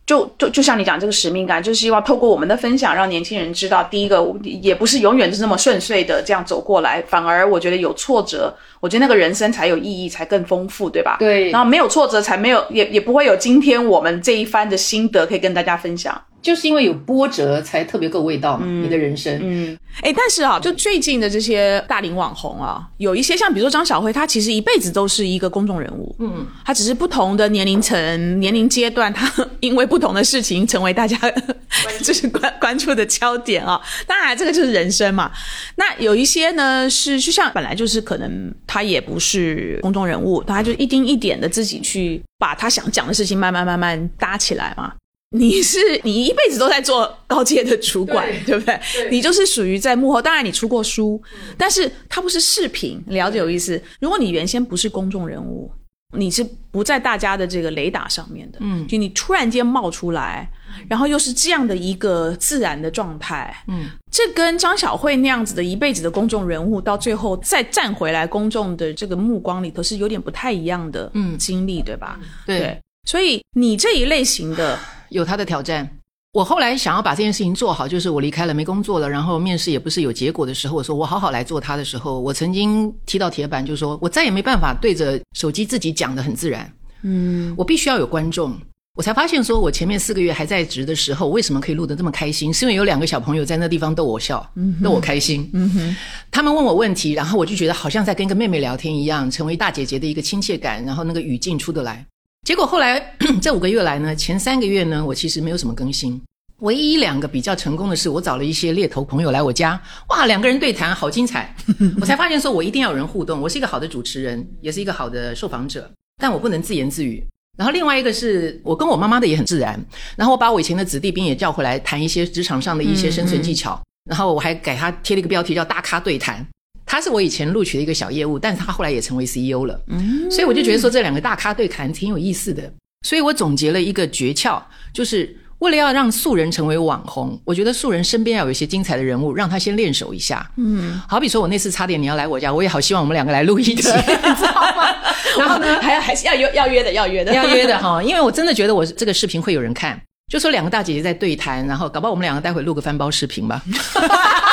就就就像你讲这个使命感，就是希望透过我们的分享，让年轻人知道，第一个也不是永远是那么顺遂的这样走过来，反而我觉得有挫折，我觉得那个人生才有意义，才更丰富，对吧？对。然后没有挫折，才没有也也不会有今天我们这一番的心得可以跟大家分享。就是因为有波折，才特别够味道嘛。你的人生，嗯，哎，但是啊，就最近的这些大龄网红啊，有一些像比如说张小慧，她其实一辈子都是一个公众人物，嗯，她只是不同的年龄层、年龄阶段，她因为不同的事情成为大家 就是关关注的焦点啊。当然，这个就是人生嘛。那有一些呢，是就像本来就是可能她也不是公众人物，她就一丁一点的自己去把她想讲的事情慢慢慢慢搭起来嘛。你是你一辈子都在做高阶的主管，对不对？你就是属于在幕后。当然你出过书，但是它不是视频，了解有意思。如果你原先不是公众人物，你是不在大家的这个雷达上面的，嗯，就你突然间冒出来，然后又是这样的一个自然的状态，嗯，这跟张小慧那样子的一辈子的公众人物，到最后再站回来公众的这个目光里头，是有点不太一样的，嗯，经历，对吧？对。所以你这一类型的有他的挑战。我后来想要把这件事情做好，就是我离开了没工作了，然后面试也不是有结果的时候，我说我好好来做它的时候，我曾经踢到铁板，就是说我再也没办法对着手机自己讲的很自然，嗯，我必须要有观众。我才发现，说我前面四个月还在职的时候，为什么可以录得这么开心？是因为有两个小朋友在那地方逗我笑，逗我开心。嗯哼，他们问我问题，然后我就觉得好像在跟一个妹妹聊天一样，成为大姐姐的一个亲切感，然后那个语境出得来。结果后来 这五个月来呢，前三个月呢，我其实没有什么更新。唯一两个比较成功的是，我找了一些猎头朋友来我家，哇，两个人对谈好精彩。我才发现说，我一定要有人互动。我是一个好的主持人，也是一个好的受访者，但我不能自言自语。然后另外一个是我跟我妈妈的也很自然，然后我把我以前的子弟兵也叫回来谈一些职场上的一些生存技巧，然后我还给他贴了一个标题叫“大咖对谈”，他是我以前录取的一个小业务，但是他后来也成为 CEO 了，嗯，所以我就觉得说这两个大咖对谈挺有意思的，所以我总结了一个诀窍，就是。为了要让素人成为网红，我觉得素人身边要有一些精彩的人物，让他先练手一下。嗯，好比说我那次差点你要来我家，我也好希望我们两个来录一集，知道吗？然后呢，还要还是要约要约的，要约的，要约的哈，因为我真的觉得我这个视频会有人看，就说两个大姐姐在对谈，然后搞不好我们两个待会录个翻包视频吧。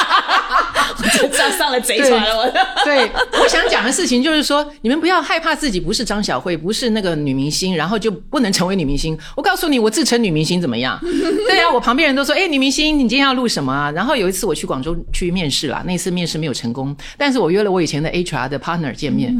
上上了贼船了，我。对，我想讲的事情就是说，你们不要害怕自己不是张小慧，不是那个女明星，然后就不能成为女明星。我告诉你，我自称女明星怎么样？对啊，我旁边人都说，哎，女明星，你今天要录什么啊？然后有一次我去广州去面试了，那次面试没有成功，但是我约了我以前的 HR 的 partner 见面，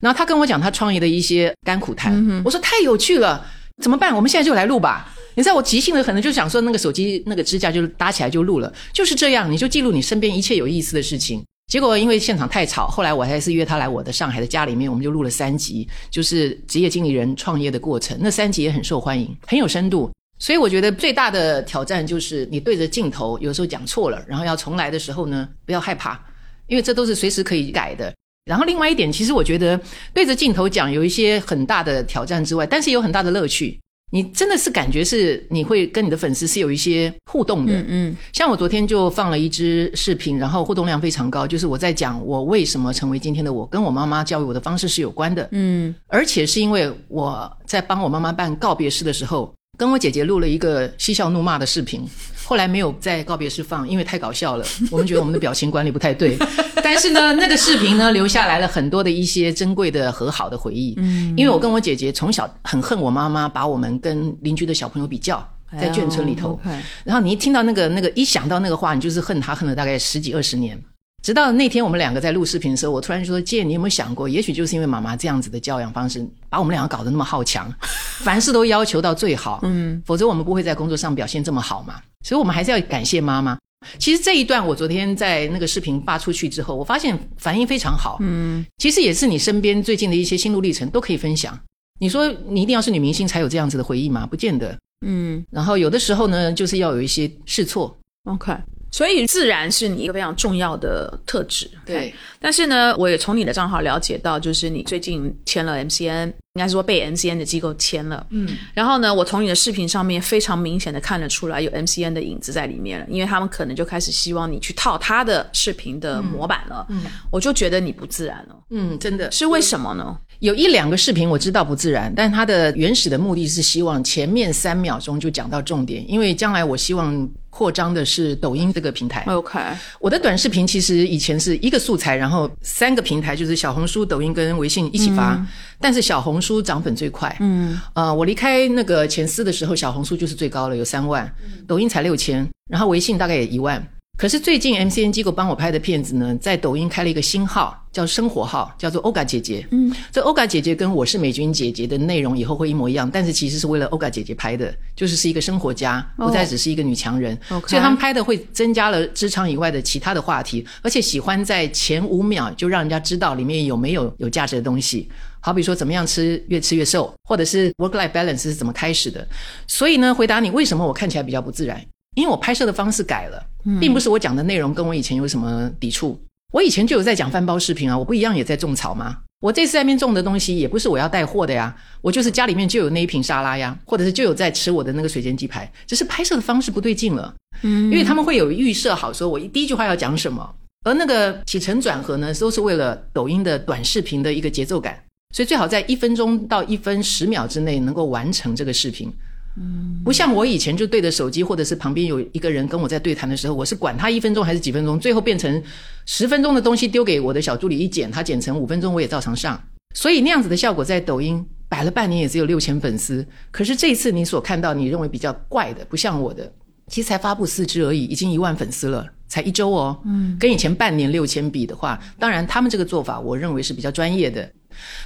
然后他跟我讲他创业的一些甘苦谈，我说太有趣了，怎么办？我们现在就来录吧。你知道我即兴的可能就想说，那个手机那个支架就搭起来就录了，就是这样，你就记录你身边一切有意思的事情。结果因为现场太吵，后来我还是约他来我的上海的家里面，我们就录了三集，就是职业经理人创业的过程。那三集也很受欢迎，很有深度。所以我觉得最大的挑战就是你对着镜头，有时候讲错了，然后要重来的时候呢，不要害怕，因为这都是随时可以改的。然后另外一点，其实我觉得对着镜头讲有一些很大的挑战之外，但是有很大的乐趣。你真的是感觉是你会跟你的粉丝是有一些互动的，嗯嗯，像我昨天就放了一支视频，然后互动量非常高，就是我在讲我为什么成为今天的我，跟我妈妈教育我的方式是有关的，嗯，而且是因为我在帮我妈妈办告别式的时候。跟我姐姐录了一个嬉笑怒骂的视频，后来没有在告别式放，因为太搞笑了。我们觉得我们的表情管理不太对。但是呢，那个视频呢，留下来了很多的一些珍贵的和好的回忆。嗯，因为我跟我姐姐从小很恨我妈妈，把我们跟邻居的小朋友比较，在眷村里头。然后你一听到那个那个，一想到那个话，你就是恨他恨了大概十几二十年。直到那天我们两个在录视频的时候，我突然说：“姐，你有没有想过，也许就是因为妈妈这样子的教养方式，把我们两个搞得那么好强，凡事都要求到最好，嗯，否则我们不会在工作上表现这么好嘛。所以，我们还是要感谢妈妈。其实这一段我昨天在那个视频发出去之后，我发现反应非常好，嗯，其实也是你身边最近的一些心路历程都可以分享。你说你一定要是女明星才有这样子的回忆吗？不见得，嗯。然后有的时候呢，就是要有一些试错，OK。所以自然是你一个非常重要的特质，对。但是呢，我也从你的账号了解到，就是你最近签了 MCN，应该是说被 MCN 的机构签了，嗯。然后呢，我从你的视频上面非常明显的看得出来有 MCN 的影子在里面了，因为他们可能就开始希望你去套他的视频的模板了，嗯。我就觉得你不自然了，嗯，真的是为什么呢？有一两个视频我知道不自然，但它的原始的目的是希望前面三秒钟就讲到重点，因为将来我希望扩张的是抖音这个平台。OK，我的短视频其实以前是一个素材，然后三个平台就是小红书、抖音跟微信一起发，但是小红书涨粉最快。嗯，呃，我离开那个前司的时候，小红书就是最高了，有三万，抖音才六千，然后微信大概也一万。可是最近 MCN 机构帮我拍的片子呢，在抖音开了一个新号，叫生活号，叫做 Oga 姐姐。嗯，这 Oga 姐姐跟我是美军姐姐的内容以后会一模一样，但是其实是为了 Oga 姐姐拍的，就是是一个生活家，不再只是一个女强人。OK，所以他们拍的会增加了职场以外的其他的话题，而且喜欢在前五秒就让人家知道里面有没有有价值的东西。好比说怎么样吃越吃越瘦，或者是 work life balance 是怎么开始的。所以呢，回答你为什么我看起来比较不自然。因为我拍摄的方式改了，并不是我讲的内容跟我以前有什么抵触。我以前就有在讲翻包视频啊，我不一样也在种草吗？我这次在面种的东西也不是我要带货的呀，我就是家里面就有那一瓶沙拉呀，或者是就有在吃我的那个水煎鸡排，只是拍摄的方式不对劲了。嗯，因为他们会有预设好，说我第一句话要讲什么，而那个起承转合呢，都是为了抖音的短视频的一个节奏感。所以最好在一分钟到一分十秒之内能够完成这个视频。嗯，不像我以前就对着手机，或者是旁边有一个人跟我在对谈的时候，我是管他一分钟还是几分钟，最后变成十分钟的东西丢给我的小助理一剪，他剪成五分钟我也照常上。所以那样子的效果在抖音摆了半年也只有六千粉丝。可是这一次你所看到你认为比较怪的，不像我的，其实才发布四支而已，已经一万粉丝了，才一周哦。嗯，跟以前半年六千比的话，当然他们这个做法我认为是比较专业的。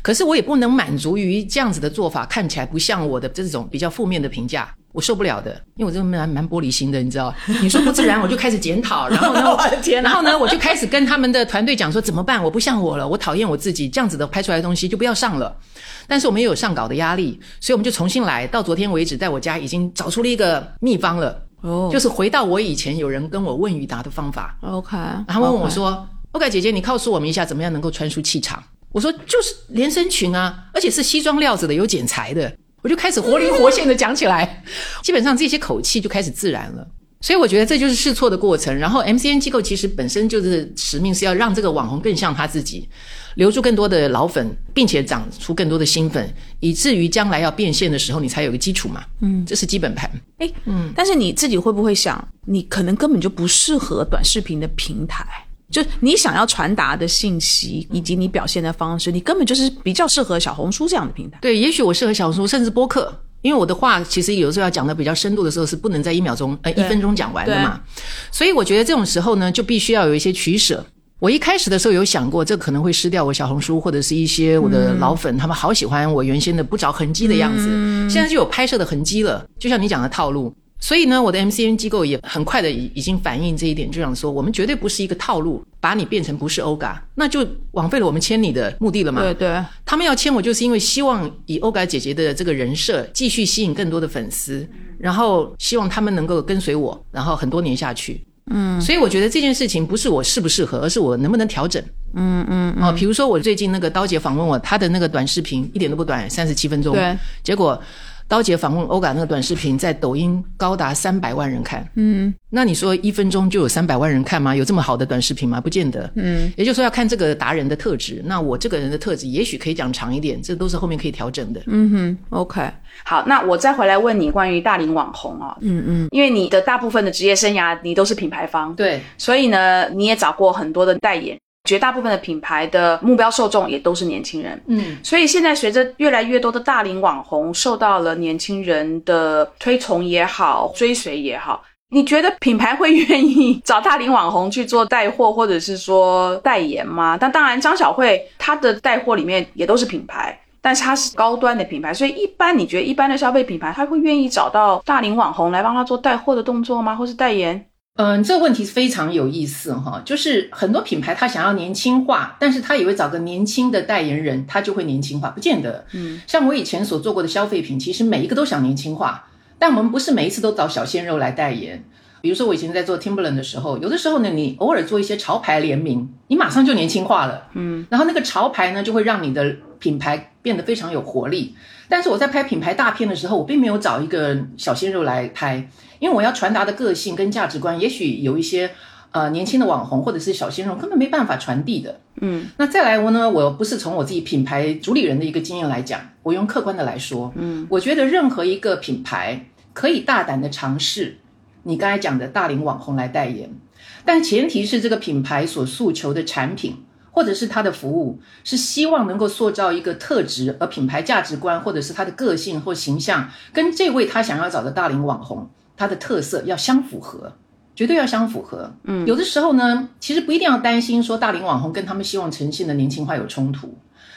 可是我也不能满足于这样子的做法，看起来不像我的这种比较负面的评价，我受不了的，因为我这个蛮蛮玻璃心的，你知道？你说不自然，我就开始检讨，然后呢，然后呢，我就开始跟他们的团队讲说怎么办？我不像我了，我讨厌我自己，这样子的拍出来的东西就不要上了。但是我们也有上稿的压力，所以我们就重新来。到昨天为止，在我家已经找出了一个秘方了，哦，就是回到我以前有人跟我问与答的方法。OK，然后问我说：“OK，姐姐，你告诉我们一下，怎么样能够穿出气场？”我说就是连身裙啊，而且是西装料子的，有剪裁的。我就开始活灵活现的讲起来，基本上这些口气就开始自然了。所以我觉得这就是试错的过程。然后 MCN 机构其实本身就是使命是要让这个网红更像他自己，留住更多的老粉，并且长出更多的新粉，以至于将来要变现的时候，你才有个基础嘛。嗯，这是基本盘。哎，嗯，但是你自己会不会想，你可能根本就不适合短视频的平台？就你想要传达的信息，以及你表现的方式，你根本就是比较适合小红书这样的平台。对，也许我适合小红书，甚至播客，因为我的话其实有时候要讲的比较深度的时候，是不能在一秒钟、呃一分钟讲完的嘛。所以我觉得这种时候呢，就必须要有一些取舍。我一开始的时候有想过，这可能会失掉我小红书或者是一些我的老粉，他们好喜欢我原先的不着痕迹的样子，现在就有拍摄的痕迹了。就像你讲的套路。所以呢，我的 MCN 机构也很快的已已经反映这一点，就想说，我们绝对不是一个套路，把你变成不是欧嘎，那就枉费了我们签你的目的了嘛。对对，他们要签我，就是因为希望以欧嘎姐姐的这个人设继续吸引更多的粉丝，然后希望他们能够跟随我，然后很多年下去。嗯，所以我觉得这件事情不是我适不适合，而是我能不能调整。嗯嗯哦，比如说我最近那个刀姐访问我，她的那个短视频一点都不短，三十七分钟。对，结果。刀姐访问欧嘎那个短视频在抖音高达三百万人看，嗯，那你说一分钟就有三百万人看吗？有这么好的短视频吗？不见得，嗯，也就是说要看这个达人的特质。那我这个人的特质也许可以讲长一点，这都是后面可以调整的。嗯哼，OK，好，那我再回来问你关于大龄网红啊，嗯嗯，因为你的大部分的职业生涯你都是品牌方，对，所以呢你也找过很多的代言。绝大部分的品牌的目标受众也都是年轻人，嗯，所以现在随着越来越多的大龄网红受到了年轻人的推崇也好、追随也好，你觉得品牌会愿意 找大龄网红去做带货或者是说代言吗？但当然，张小慧她的带货里面也都是品牌，但是她是高端的品牌，所以一般你觉得一般的消费品牌，他会愿意找到大龄网红来帮他做带货的动作吗？或是代言？嗯，这个问题是非常有意思哈，就是很多品牌他想要年轻化，但是他以为找个年轻的代言人，他就会年轻化，不见得。嗯，像我以前所做过的消费品，其实每一个都想年轻化，但我们不是每一次都找小鲜肉来代言。比如说我以前在做 Timberland 的时候，有的时候呢，你偶尔做一些潮牌联名，你马上就年轻化了。嗯，然后那个潮牌呢，就会让你的品牌变得非常有活力。但是我在拍品牌大片的时候，我并没有找一个小鲜肉来拍。因为我要传达的个性跟价值观，也许有一些呃年轻的网红或者是小鲜肉根本没办法传递的。嗯，那再来我呢，我不是从我自己品牌主理人的一个经验来讲，我用客观的来说，嗯，我觉得任何一个品牌可以大胆的尝试你刚才讲的大龄网红来代言，但前提是这个品牌所诉求的产品或者是它的服务是希望能够塑造一个特质，而品牌价值观或者是他的个性或形象跟这位他想要找的大龄网红。它的特色要相符合，绝对要相符合。嗯，有的时候呢，其实不一定要担心说大龄网红跟他们希望呈现的年轻化有冲突。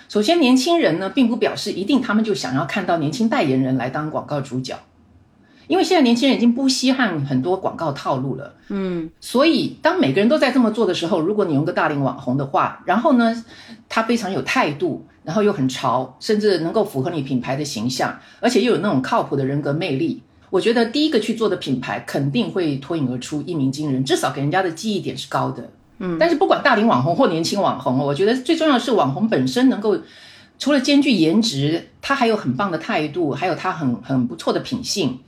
首先，年轻人呢，并不表示一定他们就想要看到年轻代言人来当广告主角，因为现在年轻人已经不稀罕很多广告套路了。嗯，所以当每个人都在这么做的时候，如果你用个大龄网红的话，然后呢，他非常有态度，然后又很潮，甚至能够符合你品牌的形象，而且又有那种靠谱的人格魅力。我觉得第一个去做的品牌肯定会脱颖而出，一鸣惊人，至少给人家的记忆点是高的。嗯，但是不管大龄网红或年轻网红，我觉得最重要的是网红本身能够除了兼具颜值，他还有很棒的态度，还有他很很不错的品性，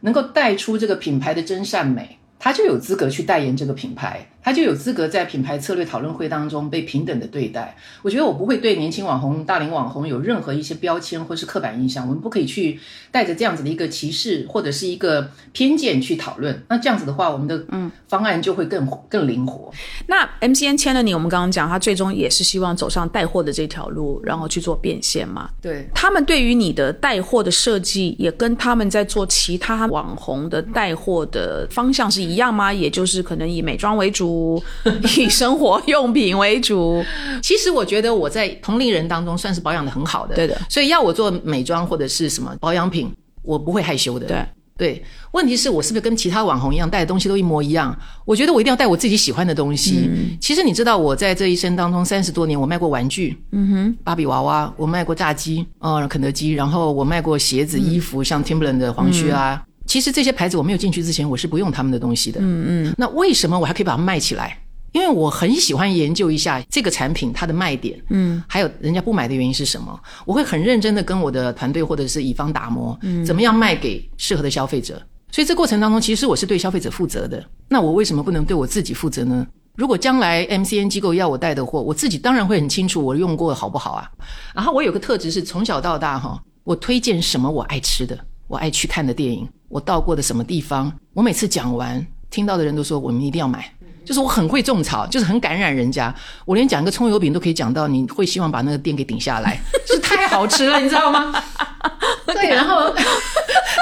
能够带出这个品牌的真善美。他就有资格去代言这个品牌，他就有资格在品牌策略讨论会当中被平等的对待。我觉得我不会对年轻网红、大龄网红有任何一些标签或是刻板印象，我们不可以去带着这样子的一个歧视或者是一个偏见去讨论。那这样子的话，我们的嗯方案就会更更灵活。那 MCN 签了你，我们刚刚讲，他最终也是希望走上带货的这条路，然后去做变现嘛？对，他们对于你的带货的设计，也跟他们在做其他网红的带货的方向是。一样吗？也就是可能以美妆为主，以生活用品为主。其实我觉得我在同龄人当中算是保养的很好的，对的。所以要我做美妆或者是什么保养品，我不会害羞的。对对，问题是我是不是跟其他网红一样带的东西都一模一样？我觉得我一定要带我自己喜欢的东西。其实你知道我在这一生当中三十多年，我卖过玩具，嗯哼，芭比娃娃，我卖过炸鸡，呃，肯德基，然后我卖过鞋子、衣服，像 Timberland 的黄靴啊。其实这些牌子我没有进去之前，我是不用他们的东西的。嗯嗯。那为什么我还可以把它卖起来？因为我很喜欢研究一下这个产品它的卖点。嗯。还有人家不买的原因是什么？我会很认真的跟我的团队或者是乙方打磨，怎么样卖给适合的消费者。所以这过程当中，其实我是对消费者负责的。那我为什么不能对我自己负责呢？如果将来 MCN 机构要我带的货，我自己当然会很清楚我用过好不好啊。然后我有个特质是从小到大哈，我推荐什么我爱吃的。我爱去看的电影，我到过的什么地方，我每次讲完，听到的人都说我们一定要买，就是我很会种草，就是很感染人家。我连讲个葱油饼都可以讲到，你会希望把那个店给顶下来，太好吃了，你知道吗？对，然后。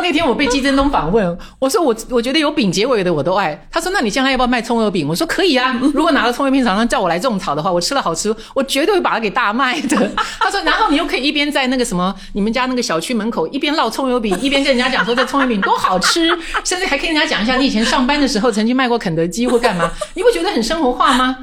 那天我被季振东访问，我说我我觉得有饼结尾的我都爱。他说那你将来要不要卖葱油饼？我说可以啊。如果拿到葱油饼厂商叫我来种草的话，我吃了好吃，我绝对会把它给大卖的。他说，然后你又可以一边在那个什么你们家那个小区门口一边烙葱油饼，一边跟人家讲说这葱油饼多好吃，甚至还跟人家讲一下你以前上班的时候曾经卖过肯德基或干嘛，你不觉得很生活化吗？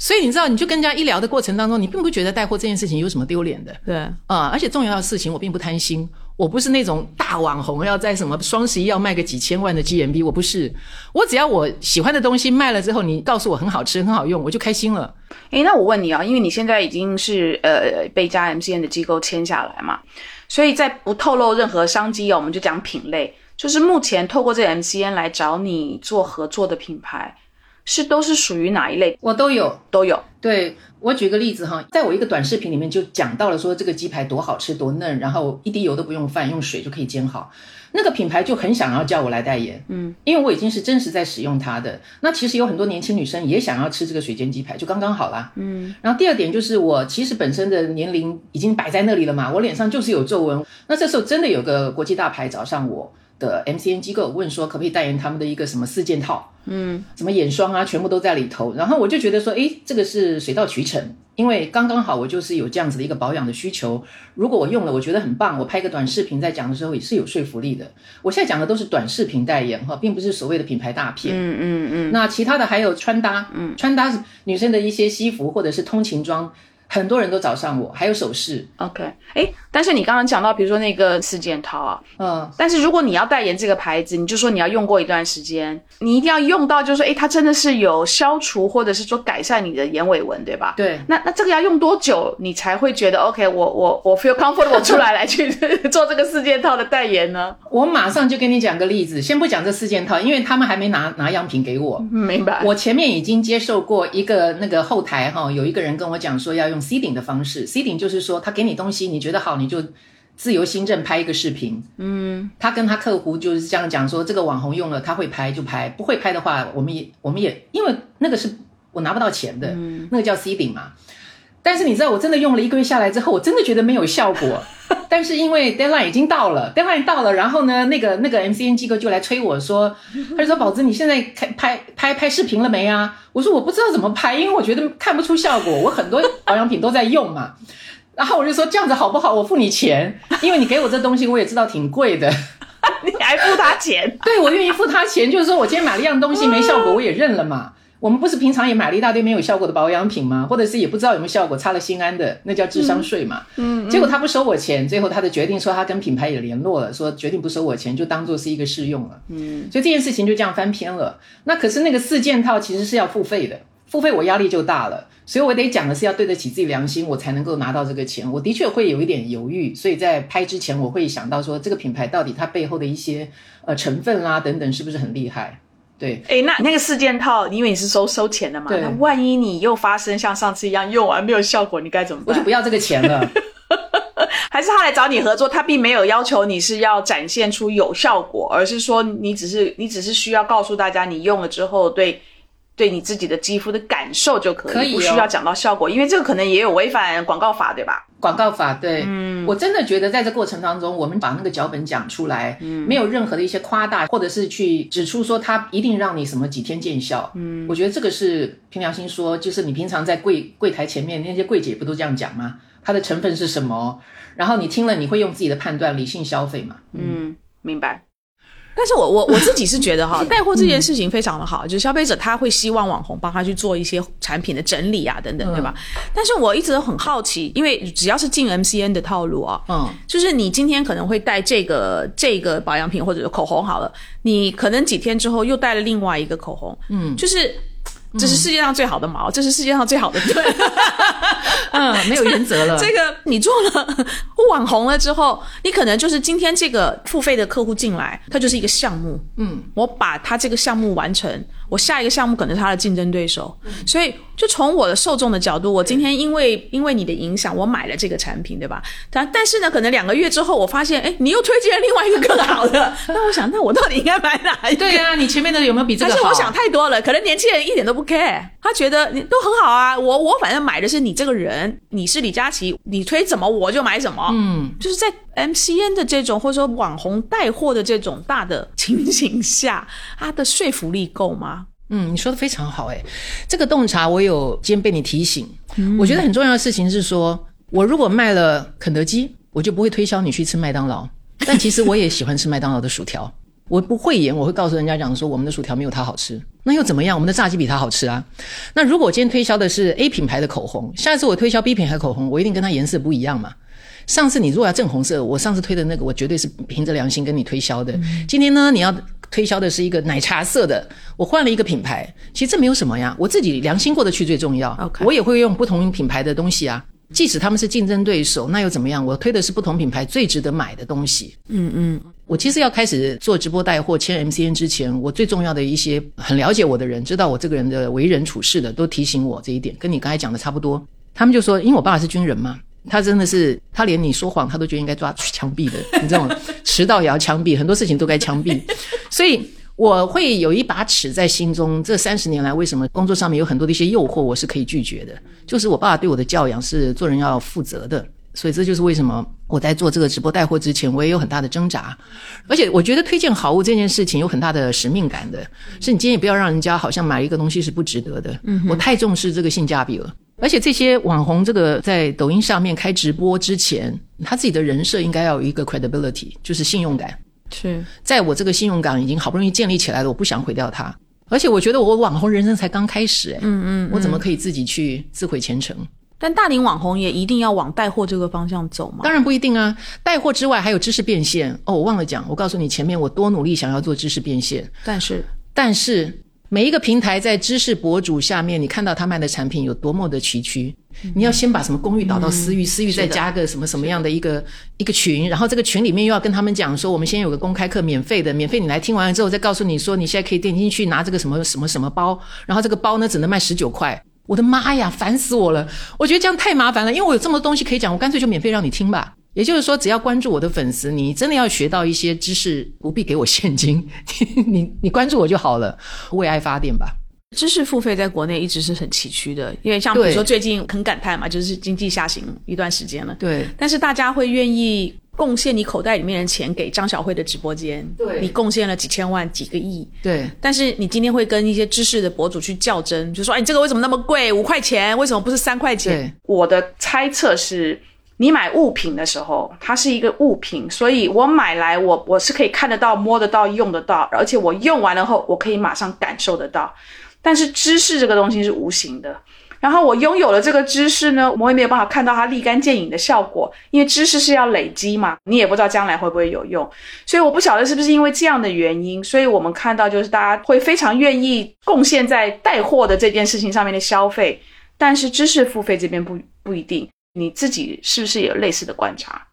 所以你知道，你就跟人家一聊的过程当中，你并不觉得带货这件事情有什么丢脸的。对，啊，而且重要的事情我并不贪心。我不是那种大网红，要在什么双十一要卖个几千万的 GMB，我不是。我只要我喜欢的东西卖了之后，你告诉我很好吃、很好用，我就开心了。诶，那我问你啊，因为你现在已经是呃被加 MCN 的机构签下来嘛，所以在不透露任何商机哦，我们就讲品类，就是目前透过这 MCN 来找你做合作的品牌。是都是属于哪一类？我都有，都有。对我举个例子哈，在我一个短视频里面就讲到了说这个鸡排多好吃多嫩，然后一滴油都不用放，用水就可以煎好。那个品牌就很想要叫我来代言，嗯，因为我已经是真实在使用它的。那其实有很多年轻女生也想要吃这个水煎鸡排，就刚刚好啦，嗯。然后第二点就是我其实本身的年龄已经摆在那里了嘛，我脸上就是有皱纹。那这时候真的有个国际大牌找上我。的 MCN 机构问说，可不可以代言他们的一个什么四件套？嗯，什么眼霜啊，全部都在里头。然后我就觉得说，诶，这个是水到渠成，因为刚刚好我就是有这样子的一个保养的需求。如果我用了，我觉得很棒，我拍个短视频在讲的时候也是有说服力的。我现在讲的都是短视频代言哈，并不是所谓的品牌大片。嗯嗯嗯。那其他的还有穿搭，嗯，穿搭是女生的一些西服或者是通勤装。很多人都找上我，还有首饰。OK，哎，但是你刚刚讲到，比如说那个四件套啊，嗯，但是如果你要代言这个牌子，你就说你要用过一段时间，你一定要用到，就是说，哎，它真的是有消除或者是说改善你的眼尾纹，对吧？对。那那这个要用多久，你才会觉得 OK？我我我 feel comfortable 出来来 去 做这个四件套的代言呢？我马上就跟你讲个例子，先不讲这四件套，因为他们还没拿拿样品给我。明白。我前面已经接受过一个那个后台哈，有一个人跟我讲说要用。C 顶的方式，C 顶就是说，他给你东西，你觉得好，你就自由新政拍一个视频。嗯，他跟他客户就是这样讲说，这个网红用了他会拍就拍，不会拍的话，我们也我们也因为那个是我拿不到钱的，那个叫 C 顶嘛。但是你知道，我真的用了一个月下来之后，我真的觉得没有效果。但是因为 deadline 已经到了，deadline 到了，然后呢，那个那个 MCN 机构就来催我说，他就说宝子，你现在开拍拍拍视频了没啊？我说我不知道怎么拍，因为我觉得看不出效果。我很多保养品都在用嘛，然后我就说这样子好不好？我付你钱，因为你给我这东西，我也知道挺贵的，你还付他钱？对，我愿意付他钱，就是说我今天买了一样东西没效果，我也认了嘛。我们不是平常也买了一大堆没有效果的保养品吗？或者是也不知道有没有效果，擦了心安的，那叫智商税嘛。嗯，结果他不收我钱，最后他的决定说他跟品牌也联络了，说决定不收我钱，就当做是一个试用了。嗯，所以这件事情就这样翻篇了。那可是那个四件套其实是要付费的，付费我压力就大了，所以我得讲的是要对得起自己良心，我才能够拿到这个钱。我的确会有一点犹豫，所以在拍之前我会想到说这个品牌到底它背后的一些呃成分啦等等是不是很厉害。对，哎，那那个四件套，因为你是收收钱的嘛，对那万一你又发生像上次一样用完没有效果，你该怎么办？我就不要这个钱了。还是他来找你合作，他并没有要求你是要展现出有效果，而是说你只是你只是需要告诉大家你用了之后对对你自己的肌肤的感受就可以，可以哦不需要讲到效果，因为这个可能也有违反广告法，对吧？广告法对，嗯，我真的觉得在这过程当中，我们把那个脚本讲出来，嗯，没有任何的一些夸大，或者是去指出说它一定让你什么几天见效，嗯，我觉得这个是凭良心说，就是你平常在柜柜台前面那些柜姐不都这样讲吗？它的成分是什么？然后你听了，你会用自己的判断理性消费嘛？嗯，明白。但是我我我自己是觉得哈，带货这件事情非常的好，就是消费者他会希望网红帮他去做一些产品的整理啊等等，对吧？但是我一直都很好奇，因为只要是进 MCN 的套路啊，嗯，就是你今天可能会带这个这个保养品或者是口红好了，你可能几天之后又带了另外一个口红，嗯，就是这是世界上最好的毛，这是世界上最好的盾。嗯，没有原则了。这个你做了网红了之后，你可能就是今天这个付费的客户进来，他就是一个项目。嗯，我把他这个项目完成，我下一个项目可能是他的竞争对手。所以，就从我的受众的角度，我今天因为因为你的影响，我买了这个产品，对吧？但但是呢，可能两个月之后，我发现，哎，你又推荐了另外一个更好的。那我想，那我到底应该买哪一个？对啊，你前面的有没有比这个好？还是我想太多了？可能年轻人一点都不 care，他觉得你都很好啊。我我反正买的是你这个人，你是李佳琦，你推怎么我就买什么。嗯，就是在 MCN 的这种或者说网红带货的这种大的情形下，它的说服力够吗？嗯，你说的非常好，哎，这个洞察我有今天被你提醒。我觉得很重要的事情是说，我如果卖了肯德基，我就不会推销你去吃麦当劳。但其实我也喜欢吃麦当劳的薯条，我不会演，我会告诉人家讲说，我们的薯条没有它好吃。那又怎么样？我们的炸鸡比它好吃啊。那如果我今天推销的是 A 品牌的口红，下次我推销 B 品牌口红，我一定跟它颜色不一样嘛。上次你如果要正红色，我上次推的那个，我绝对是凭着良心跟你推销的。今天呢，你要推销的是一个奶茶色的，我换了一个品牌，其实这没有什么呀，我自己良心过得去最重要。我也会用不同品牌的东西啊，即使他们是竞争对手，那又怎么样？我推的是不同品牌最值得买的东西。嗯嗯，我其实要开始做直播带货、签 MCN 之前，我最重要的一些很了解我的人，知道我这个人的为人处事的，都提醒我这一点，跟你刚才讲的差不多。他们就说，因为我爸爸是军人嘛，他真的是，他连你说谎，他都觉得应该抓去枪毙的，你知道吗？迟到也要枪毙，很多事情都该枪毙，所以。我会有一把尺在心中。这三十年来，为什么工作上面有很多的一些诱惑，我是可以拒绝的？就是我爸爸对我的教养是做人要负责的，所以这就是为什么我在做这个直播带货之前，我也有很大的挣扎。而且我觉得推荐好物这件事情有很大的使命感的，是你今天也不要让人家好像买一个东西是不值得的。嗯，我太重视这个性价比了。而且这些网红这个在抖音上面开直播之前，他自己的人设应该要有一个 credibility，就是信用感。是在我这个信用感已经好不容易建立起来了，我不想毁掉它。而且我觉得我网红人生才刚开始、欸，嗯嗯，我怎么可以自己去自毁前程？但大龄网红也一定要往带货这个方向走吗？当然不一定啊，带货之外还有知识变现。哦，我忘了讲，我告诉你，前面我多努力想要做知识变现，但是但是每一个平台在知识博主下面，你看到他卖的产品有多么的崎岖，你要先把什么公寓导到私域，私域再加个什么什么样的一个一个群，然后这个群里面又要跟他们讲说，我们先有个公开课，免费的，免费你来听完了之后再告诉你说，你现在可以点进去拿这个什么什么什么包，然后这个包呢只能卖十九块。我的妈呀，烦死我了！我觉得这样太麻烦了，因为我有这么多东西可以讲，我干脆就免费让你听吧。也就是说，只要关注我的粉丝，你真的要学到一些知识，不必给我现金，你你关注我就好了，为爱发电吧。知识付费在国内一直是很崎岖的，因为像比如说最近很感叹嘛，就是经济下行一段时间了，对。但是大家会愿意贡献你口袋里面的钱给张小慧的直播间，对。你贡献了几千万、几个亿，对。但是你今天会跟一些知识的博主去较真，就说：“哎，你这个为什么那么贵？五块钱，为什么不是三块钱？”我的猜测是，你买物品的时候，它是一个物品，所以我买来我我是可以看得到、摸得到、用得到，而且我用完了后，我可以马上感受得到。但是知识这个东西是无形的。然后我拥有了这个知识呢，我也没有办法看到它立竿见影的效果，因为知识是要累积嘛，你也不知道将来会不会有用。所以我不晓得是不是因为这样的原因，所以我们看到就是大家会非常愿意贡献在带货的这件事情上面的消费，但是知识付费这边不不一定。你自己是不是也有类似的观察？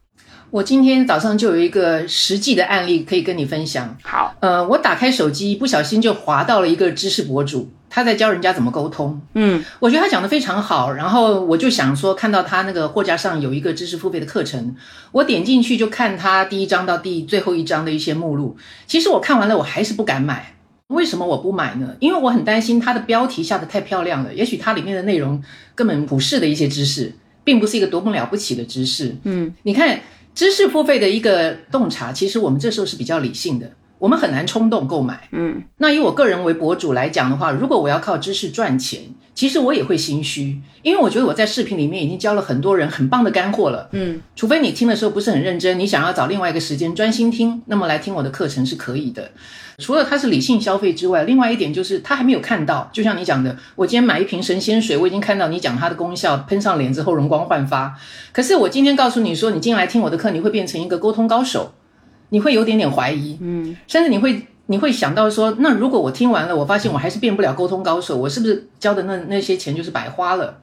我今天早上就有一个实际的案例可以跟你分享。好，呃，我打开手机，不小心就滑到了一个知识博主，他在教人家怎么沟通。嗯，我觉得他讲的非常好，然后我就想说，看到他那个货架上有一个知识付费的课程，我点进去就看他第一章到第最后一章的一些目录。其实我看完了，我还是不敢买。为什么我不买呢？因为我很担心它的标题下的太漂亮了，也许它里面的内容根本不是的一些知识，并不是一个多么了不起的知识。嗯，你看知识付费的一个洞察，其实我们这时候是比较理性的，我们很难冲动购买。嗯，那以我个人为博主来讲的话，如果我要靠知识赚钱，其实我也会心虚，因为我觉得我在视频里面已经教了很多人很棒的干货了。嗯，除非你听的时候不是很认真，你想要找另外一个时间专心听，那么来听我的课程是可以的。除了它是理性消费之外，另外一点就是他还没有看到，就像你讲的，我今天买一瓶神仙水，我已经看到你讲它的功效，喷上脸之后容光焕发。可是我今天告诉你说，你进来听我的课，你会变成一个沟通高手，你会有点点怀疑，嗯，甚至你会你会想到说，那如果我听完了，我发现我还是变不了沟通高手，我是不是交的那那些钱就是白花了？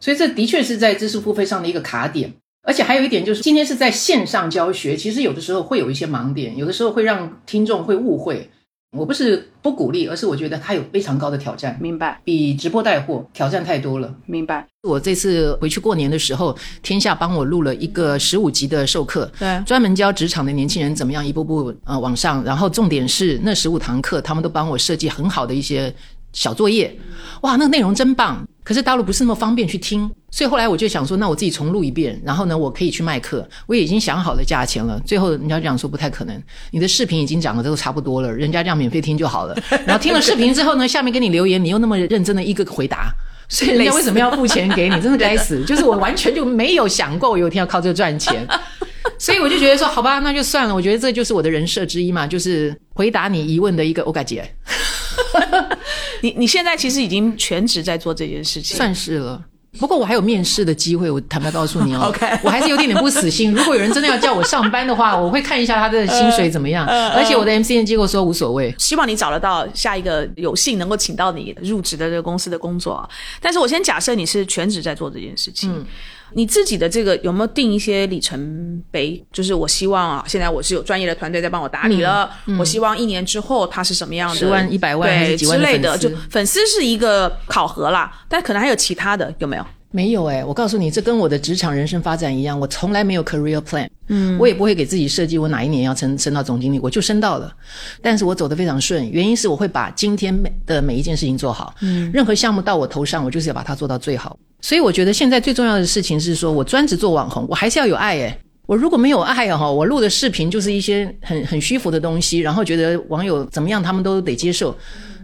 所以这的确是在知识付费上的一个卡点。而且还有一点就是，今天是在线上教学，其实有的时候会有一些盲点，有的时候会让听众会误会。我不是不鼓励，而是我觉得它有非常高的挑战，明白，比直播带货挑战太多了。明白。我这次回去过年的时候，天下帮我录了一个十五集的授课，对，专门教职场的年轻人怎么样一步步呃往上。然后重点是那十五堂课，他们都帮我设计很好的一些小作业，哇，那个内容真棒。可是大陆不是那么方便去听，所以后来我就想说，那我自己重录一遍，然后呢，我可以去卖课。我也已经想好了价钱了。最后人家讲说不太可能，你的视频已经讲的都差不多了，人家这样免费听就好了。然后听了视频之后呢，下面给你留言，你又那么认真的一个回答，所以人家为什么要付钱给你？真的该死！就是我完全就没有想过我有一天要靠这个赚钱，所以我就觉得说，好吧，那就算了。我觉得这就是我的人设之一嘛，就是回答你疑问的一个欧嘎姐。你你现在其实已经全职在做这件事情，算是了。不过我还有面试的机会，我坦白告诉你哦。OK 我还是有点点不死心。如果有人真的要叫我上班的话，我会看一下他的薪水怎么样。而且我的 MCN 机构说无所谓。希望你找得到下一个有幸能够请到你入职的这个公司的工作啊。但是我先假设你是全职在做这件事情，嗯你自己的这个有没有定一些里程碑？就是我希望啊，现在我是有专业的团队在帮我打理了，我希望一年之后它是什么样的，嗯十万、一百万对几万之类的，就粉丝是一个考核啦，但可能还有其他的，有没有？没有哎、我告诉你，这跟我的职场人生发展一样，我从来没有 career plan，嗯，我也不会给自己设计我哪一年要升升到总经理，我就升到了，但是我走得非常顺，原因是我会把今天每的每一件事情做好，嗯，任何项目到我头上，我就是要把它做到最好，所以我觉得现在最重要的事情是说我专职做网红，我还是要有爱哎、我如果没有爱啊哈，我录的视频就是一些很很虚浮的东西，然后觉得网友怎么样，他们都得接受，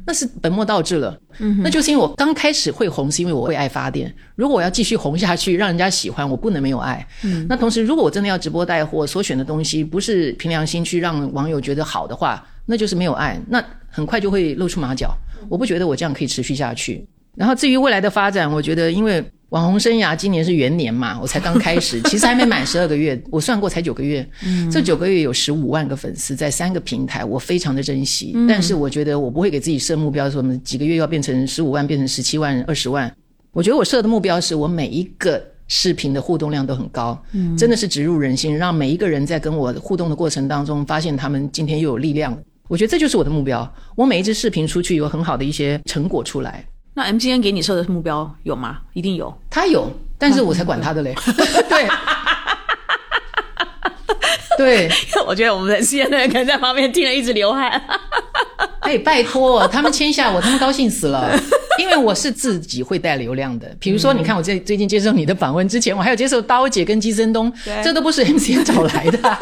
那是本末倒置了。嗯，那就是因为我刚开始会红，是因为我为爱发电。如果我要继续红下去，让人家喜欢，我不能没有爱。嗯，那同时，如果我真的要直播带货，所选的东西不是凭良心去让网友觉得好的话，那就是没有爱，那很快就会露出马脚。我不觉得我这样可以持续下去。然后至于未来的发展，我觉得因为网红生涯今年是元年嘛，我才刚开始，其实还没满十二个月，我算过才九个月。这九个月有十五万个粉丝，在三个平台，我非常的珍惜。但是我觉得我不会给自己设目标，说我们几个月要变成十五万，变成十七万、二十万。我觉得我设的目标是我每一个视频的互动量都很高，真的是植入人心，让每一个人在跟我互动的过程当中，发现他们今天又有力量。我觉得这就是我的目标。我每一支视频出去有很好的一些成果出来。那 MGN 给你设的目标有吗？一定有。他有，但是我才管他的嘞。对，对，我觉得我们的 C N 的人可能在旁边听了一直流汗。哎，拜托，他们签下我，他们高兴死了。因为我是自己会带流量的，比如说，你看我最最近接受你的访问之前，我还有接受刀姐跟基森东，这都不是 MCN 找来的、啊，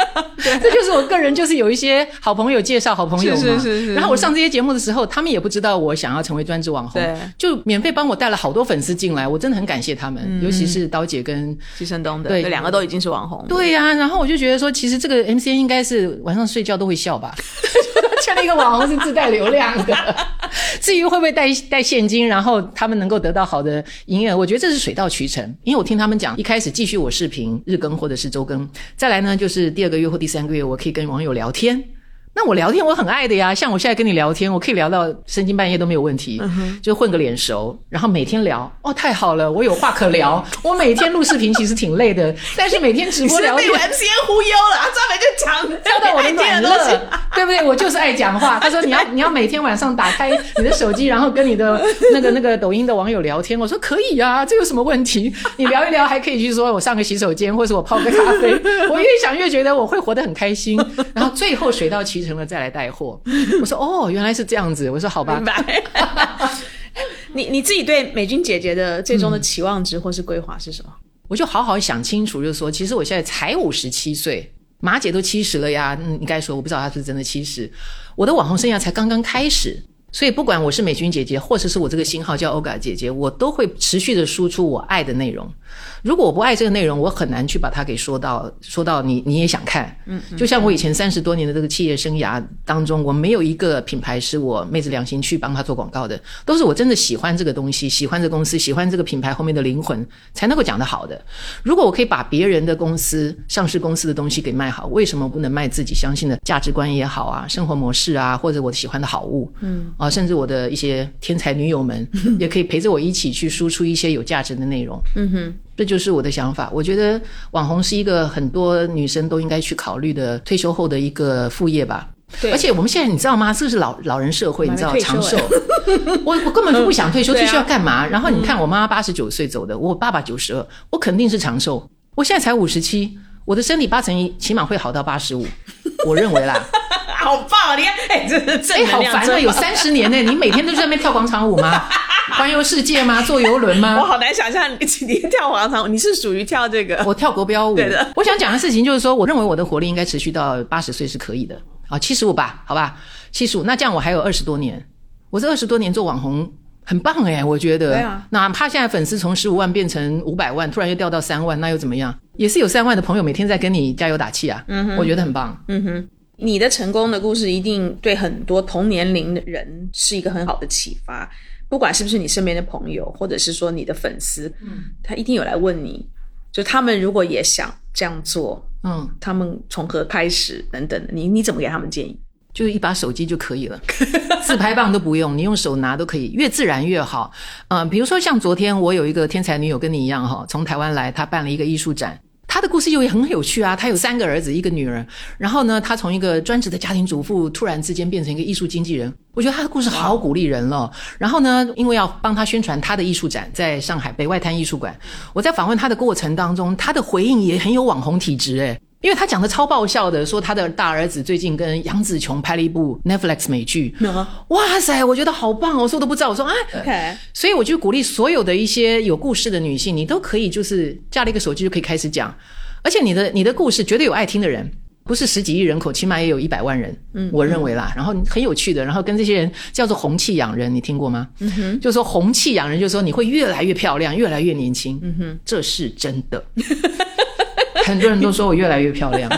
这就是我个人就是有一些好朋友介绍好朋友嘛。是是是是然后我上这些节目的时候，他们也不知道我想要成为专职网红对，就免费帮我带了好多粉丝进来，我真的很感谢他们，尤其是刀姐跟季森东的，对。这两个都已经是网红。对呀、然后我就觉得说，其实这个 MCN 应该是晚上睡觉都会笑吧。像那个网红是自带流量的，至于会不会带带现金，然后他们能够得到好的营业，我觉得这是水到渠成。因为我听他们讲，一开始继续我视频日更或者是周更，再来呢就是第二个月或第三个月，我可以跟网友聊天。那我聊天我很爱的呀，像我现在跟你聊天，我可以聊到深更半夜都没有问题，就混个脸熟，然后每天聊，哦，太好了，我有话可聊。我每天录视频其实挺累的，但是每天直播聊天，被 MCN 忽悠了，专门就讲教到我的暖乐，对不对？我就是爱讲话。他说你要你要每天晚上打开你的手机，然后跟你的那个那个抖音的网友聊天。我说可以啊，这有什么问题？你聊一聊还可以去说我上个洗手间，或者我泡个咖啡。我越想越觉得我会活得很开心，然后最后水到渠成的再来带货。我说哦，原来是这样子。我说好吧。你你自己对美君姐姐的最终的期望值或是规划是什么？我就好好想清楚，就是说，其实我现在才五十七岁，马姐都七十了呀。嗯，应该说我不知道她是真的七十，我的网红生涯才刚刚开始。所以不管我是美君姐姐，或者是我这个新号叫欧嘎姐姐，我都会持续的输出我爱的内容。如果我不爱这个内容，我很难去把它给说到说到你你也想看。嗯，就像我以前三十多年的这个企业生涯当中，我没有一个品牌是我昧着良心去帮他做广告的，都是我真的喜欢这个东西，喜欢这公司，喜欢这个品牌后面的灵魂，才能够讲得好的。如果我可以把别人的公司、上市公司的东西给卖好，为什么不能卖自己相信的价值观也好啊，生活模式啊，或者我喜欢的好物？嗯，啊，甚至我的一些天才女友们也可以陪着我一起去输出一些有价值的内容。嗯哼。这就是我的想法。我觉得网红是一个很多女生都应该去考虑的退休后的一个副业吧。对，而且我们现在你知道吗？这是老老人社会，你知道长寿。我我根本就不想退休，退休要干嘛？然后你看我妈妈八十九岁走的，我爸爸九十二，我肯定是长寿。我现在才五十七，我的身体八成一起码会好到八十五，我认为啦。好棒啊！你看，哎，这是。哎，好烦啊！有三十年呢，你每天都在那边跳广场舞吗？环游世界吗？坐游轮吗？我好难想象你跳广场舞。你是属于跳这个？我跳国标舞。对的。我想讲的事情就是说，我认为我的活力应该持续到八十岁是可以的。啊，七十五吧，好吧，七十五。那这样我还有二十多年。我这二十多年做网红很棒哎，我觉得。哪怕现在粉丝从十五万变成五百万，突然又掉到三万，那又怎么样？也是有三万的朋友每天在跟你加油打气啊。嗯哼。我觉得很棒。嗯哼。你的成功的故事一定对很多同年龄的人是一个很好的启发，不管是不是你身边的朋友，或者是说你的粉丝，嗯，他一定有来问你，就他们如果也想这样做，嗯，他们从何开始等等的，你你怎么给他们建议？就一把手机就可以了，自拍棒都不用，你用手拿都可以，越自然越好。嗯，比如说像昨天我有一个天才女友跟你一样哈，从台湾来，她办了一个艺术展。他的故事又也很有趣啊！他有三个儿子，一个女儿。然后呢，他从一个专职的家庭主妇，突然之间变成一个艺术经纪人。我觉得他的故事好鼓励人了。然后呢，因为要帮他宣传他的艺术展，在上海北外滩艺术馆。我在访问他的过程当中，他的回应也很有网红体质诶因为他讲的超爆笑的，说他的大儿子最近跟杨紫琼拍了一部 Netflix 美剧，哇塞，我觉得好棒哦！我说都不知道，我说啊，OK，，所以我就鼓励所有的一些有故事的女性，你都可以就是架了一个手机就可以开始讲，而且你的你的故事绝对有爱听的人，不是十几亿人口，起码也有一百万人，嗯，我认为啦，然后很有趣的，然后跟这些人叫做红气养人，你听过吗？嗯哼，就说红气养人，就是说你会越来越漂亮，越来越年轻，嗯哼，这是真的。很多人都说我越来越漂亮，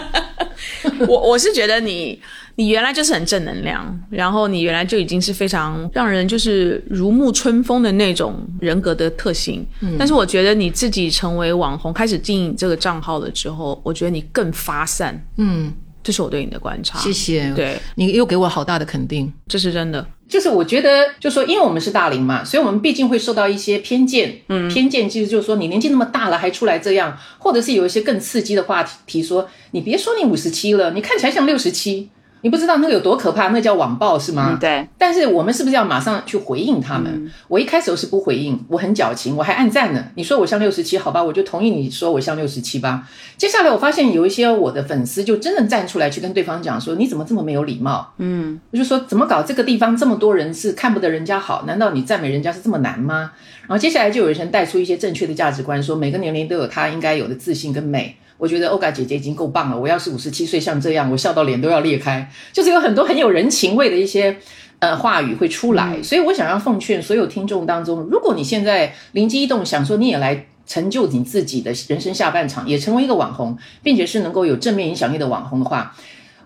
我我是觉得你你原来就是很正能量，然后你原来就已经是非常让人就是如沐春风的那种人格的特性。但是我觉得你自己成为网红，开始经营这个账号了之后，我觉得你更发散。嗯。这是我对你的观察，谢谢。对你又给我好大的肯定，这是真的。就是我觉得，就说因为我们是大龄嘛，所以我们毕竟会受到一些偏见。嗯，偏见其实就是说你年纪那么大了还出来这样，或者是有一些更刺激的话题，说你别说你五十七了，你看起来像六十七。你不知道那个有多可怕，那叫网暴是吗？对。但是我们是不是要马上去回应他们？我一开始是不回应，我很矫情，我还按赞呢。你说我像六十七，好吧，我就同意你说我像六十七吧。接下来我发现有一些我的粉丝就真的站出来去跟对方讲说：“你怎么这么没有礼貌？”嗯，我就说怎么搞？这个地方这么多人是看不得人家好，难道你赞美人家是这么难吗？然后接下来就有人带出一些正确的价值观，说每个年龄都有他应该有的自信跟美。我觉得欧嘎姐姐已经够棒了。我要是五十七岁像这样，我笑到脸都要裂开。就是有很多很有人情味的一些呃话语会出来，所以我想要奉劝所有听众当中，如果你现在灵机一动，想说你也来成就你自己的人生下半场，也成为一个网红，并且是能够有正面影响力的网红的话，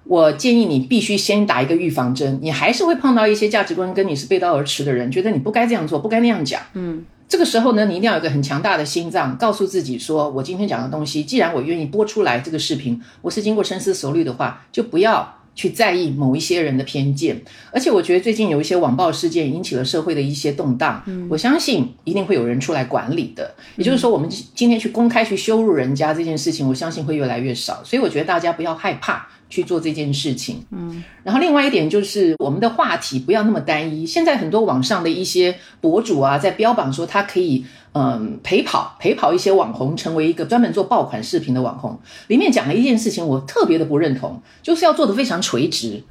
我建议你必须先打一个预防针。你还是会碰到一些价值观跟你是背道而驰的人，觉得你不该这样做，不该那样讲。嗯。这个时候呢，你一定要有一个很强大的心脏，告诉自己说：“我今天讲的东西，既然我愿意播出来这个视频，我是经过深思熟虑的话，就不要去在意某一些人的偏见，而且我觉得最近有一些网暴事件引起了社会的一些动荡，我相信一定会有人出来管理的。也就是说，我们今天去公开去羞辱人家这件事情，我相信会越来越少。所以我觉得大家不要害怕。去做这件事情，嗯，然后另外一点就是我们的话题不要那么单一。现在很多网上的一些博主啊，在标榜说他可以，嗯，陪跑陪跑一些网红，成为一个专门做爆款视频的网红。里面讲了一件事情，我特别的不认同，就是要做的非常垂直。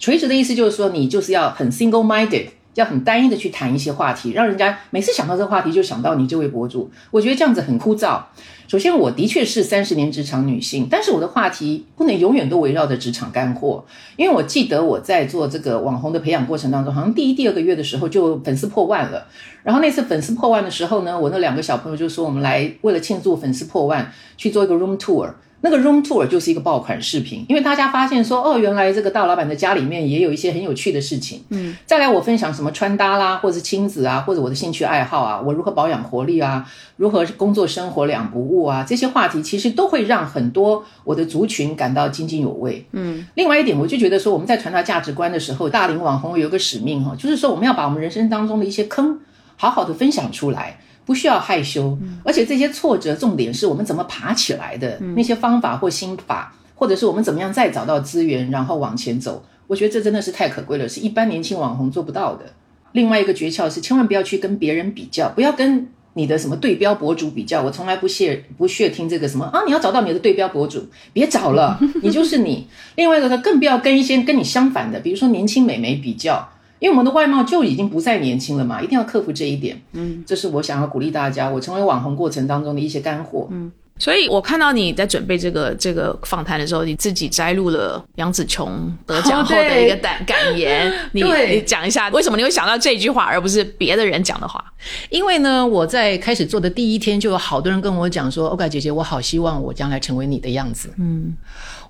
垂直的意思就是说，你就是要很 single minded，要很单一的去谈一些话题，让人家每次想到这个话题就想到你这位博主。我觉得这样子很枯燥。首先，我的确是三十年职场女性，但是我的话题不能永远都围绕着职场干货。因为我记得我在做这个网红的培养过程当中，好像第一、第二个月的时候就粉丝破万了。然后那次粉丝破万的时候呢，我那两个小朋友就说，我们来为了庆祝粉丝破万，去做一个 room tour。那个 room tour 就是一个爆款视频，因为大家发现说，哦，原来这个大老板的家里面也有一些很有趣的事情。嗯，再来我分享什么穿搭啦，或者亲子啊，或者我的兴趣爱好啊，我如何保养活力啊，如何工作生活两不误啊，这些话题其实都会让很多我的族群感到津津有味。嗯，另外一点，我就觉得说我们在传达价值观的时候，大龄网红有个使命哈，就是说我们要把我们人生当中的一些坑好好的分享出来。不需要害羞，而且这些挫折，重点是我们怎么爬起来的那些方法或心法，或者是我们怎么样再找到资源，然后往前走。我觉得这真的是太可贵了，是一般年轻网红做不到的。另外一个诀窍是，千万不要去跟别人比较，不要跟你的什么对标博主比较。我从来不屑不屑听这个什么啊，你要找到你的对标博主，别找了，你就是你。另外一个，更不要跟一些跟你相反的，比如说年轻美眉比较。因为我们的外貌就已经不再年轻了嘛，一定要克服这一点。嗯，这是我想要鼓励大家，我成为网红过程当中的一些干货。嗯，所以我看到你在准备这个这个访谈的时候，你自己摘录了杨紫琼得奖后的一个感感言。你 你讲一下，为什么你会想到这句话，而不是别的人讲的话？因为呢，我在开始做的第一天，就有好多人跟我讲说：“欧盖姐姐，我好希望我将来成为你的样子。”嗯，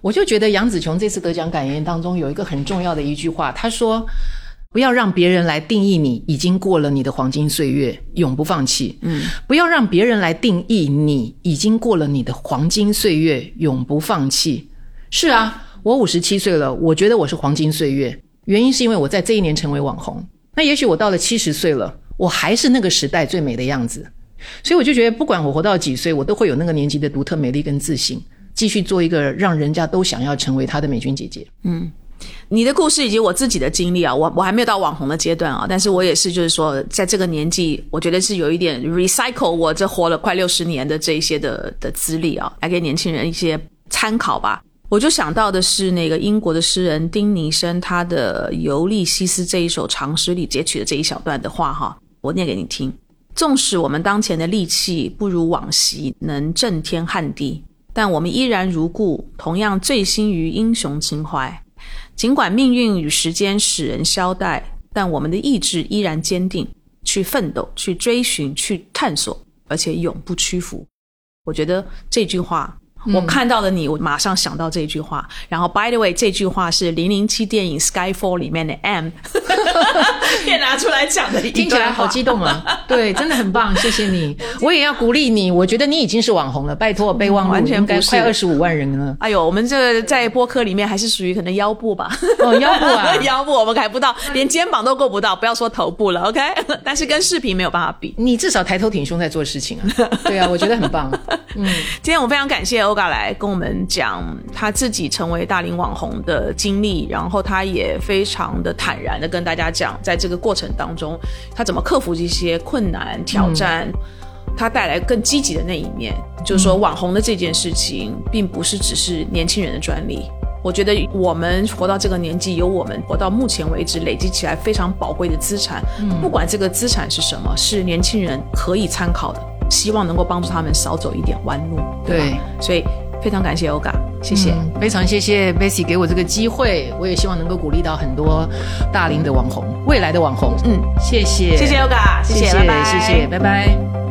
我就觉得杨紫琼这次得奖感言当中有一个很重要的一句话，她说。不要让别人来定义你，已经过了你的黄金岁月，永不放弃。嗯，不要让别人来定义你，已经过了你的黄金岁月，永不放弃。是啊，我五十七岁了，我觉得我是黄金岁月，原因是因为我在这一年成为网红。那也许我到了七十岁了，我还是那个时代最美的样子。所以我就觉得，不管我活到几岁，我都会有那个年纪的独特美丽跟自信，继续做一个让人家都想要成为她的美君姐姐。嗯。你的故事以及我自己的经历啊，我我还没有到网红的阶段啊，但是我也是，就是说，在这个年纪，我觉得是有一点 recycle 我这活了快六十年的这一些的的资历啊，来给年轻人一些参考吧。我就想到的是那个英国的诗人丁尼生他的《尤利西斯》这一首长诗里截取的这一小段的话哈，我念给你听。纵使我们当前的力气不如往昔能震天撼地，但我们依然如故，同样醉心于英雄情怀。尽管命运与时间使人消怠，但我们的意志依然坚定，去奋斗，去追寻，去探索，而且永不屈服。我觉得这句话。我看到了你，我马上想到这句话。然后，by the way，这句话是零零七电影《Skyfall》里面的 M，便拿出来讲的。听起来好激动啊！对，真的很棒，谢谢你。我也要鼓励你，我觉得你已经是网红了。拜托，备忘录完全不是快二十五万人了。哎呦，我们这个在播客里面还是属于可能腰部吧？哦，腰部啊，腰部我们还不到，连肩膀都够不到，不要说头部了。OK，但是跟视频没有办法比。你至少抬头挺胸在做事情啊。对啊，我觉得很棒。嗯，今天我非常感谢。Oga 来跟我们讲他自己成为大龄网红的经历，然后他也非常的坦然的跟大家讲，在这个过程当中，他怎么克服这些困难挑战，他带来更积极的那一面。就是说，网红的这件事情，并不是只是年轻人的专利。我觉得我们活到这个年纪，有我们活到目前为止累积起来非常宝贵的资产，不管这个资产是什么，是年轻人可以参考的。希望能够帮助他们少走一点弯路。对，所以非常感谢欧 a，谢谢，非常谢谢 Bessy 给我这个机会，我也希望能够鼓励到很多大龄的网红，未来的网红。嗯，谢谢，谢谢欧嘎，谢谢，拜拜，谢谢，拜拜。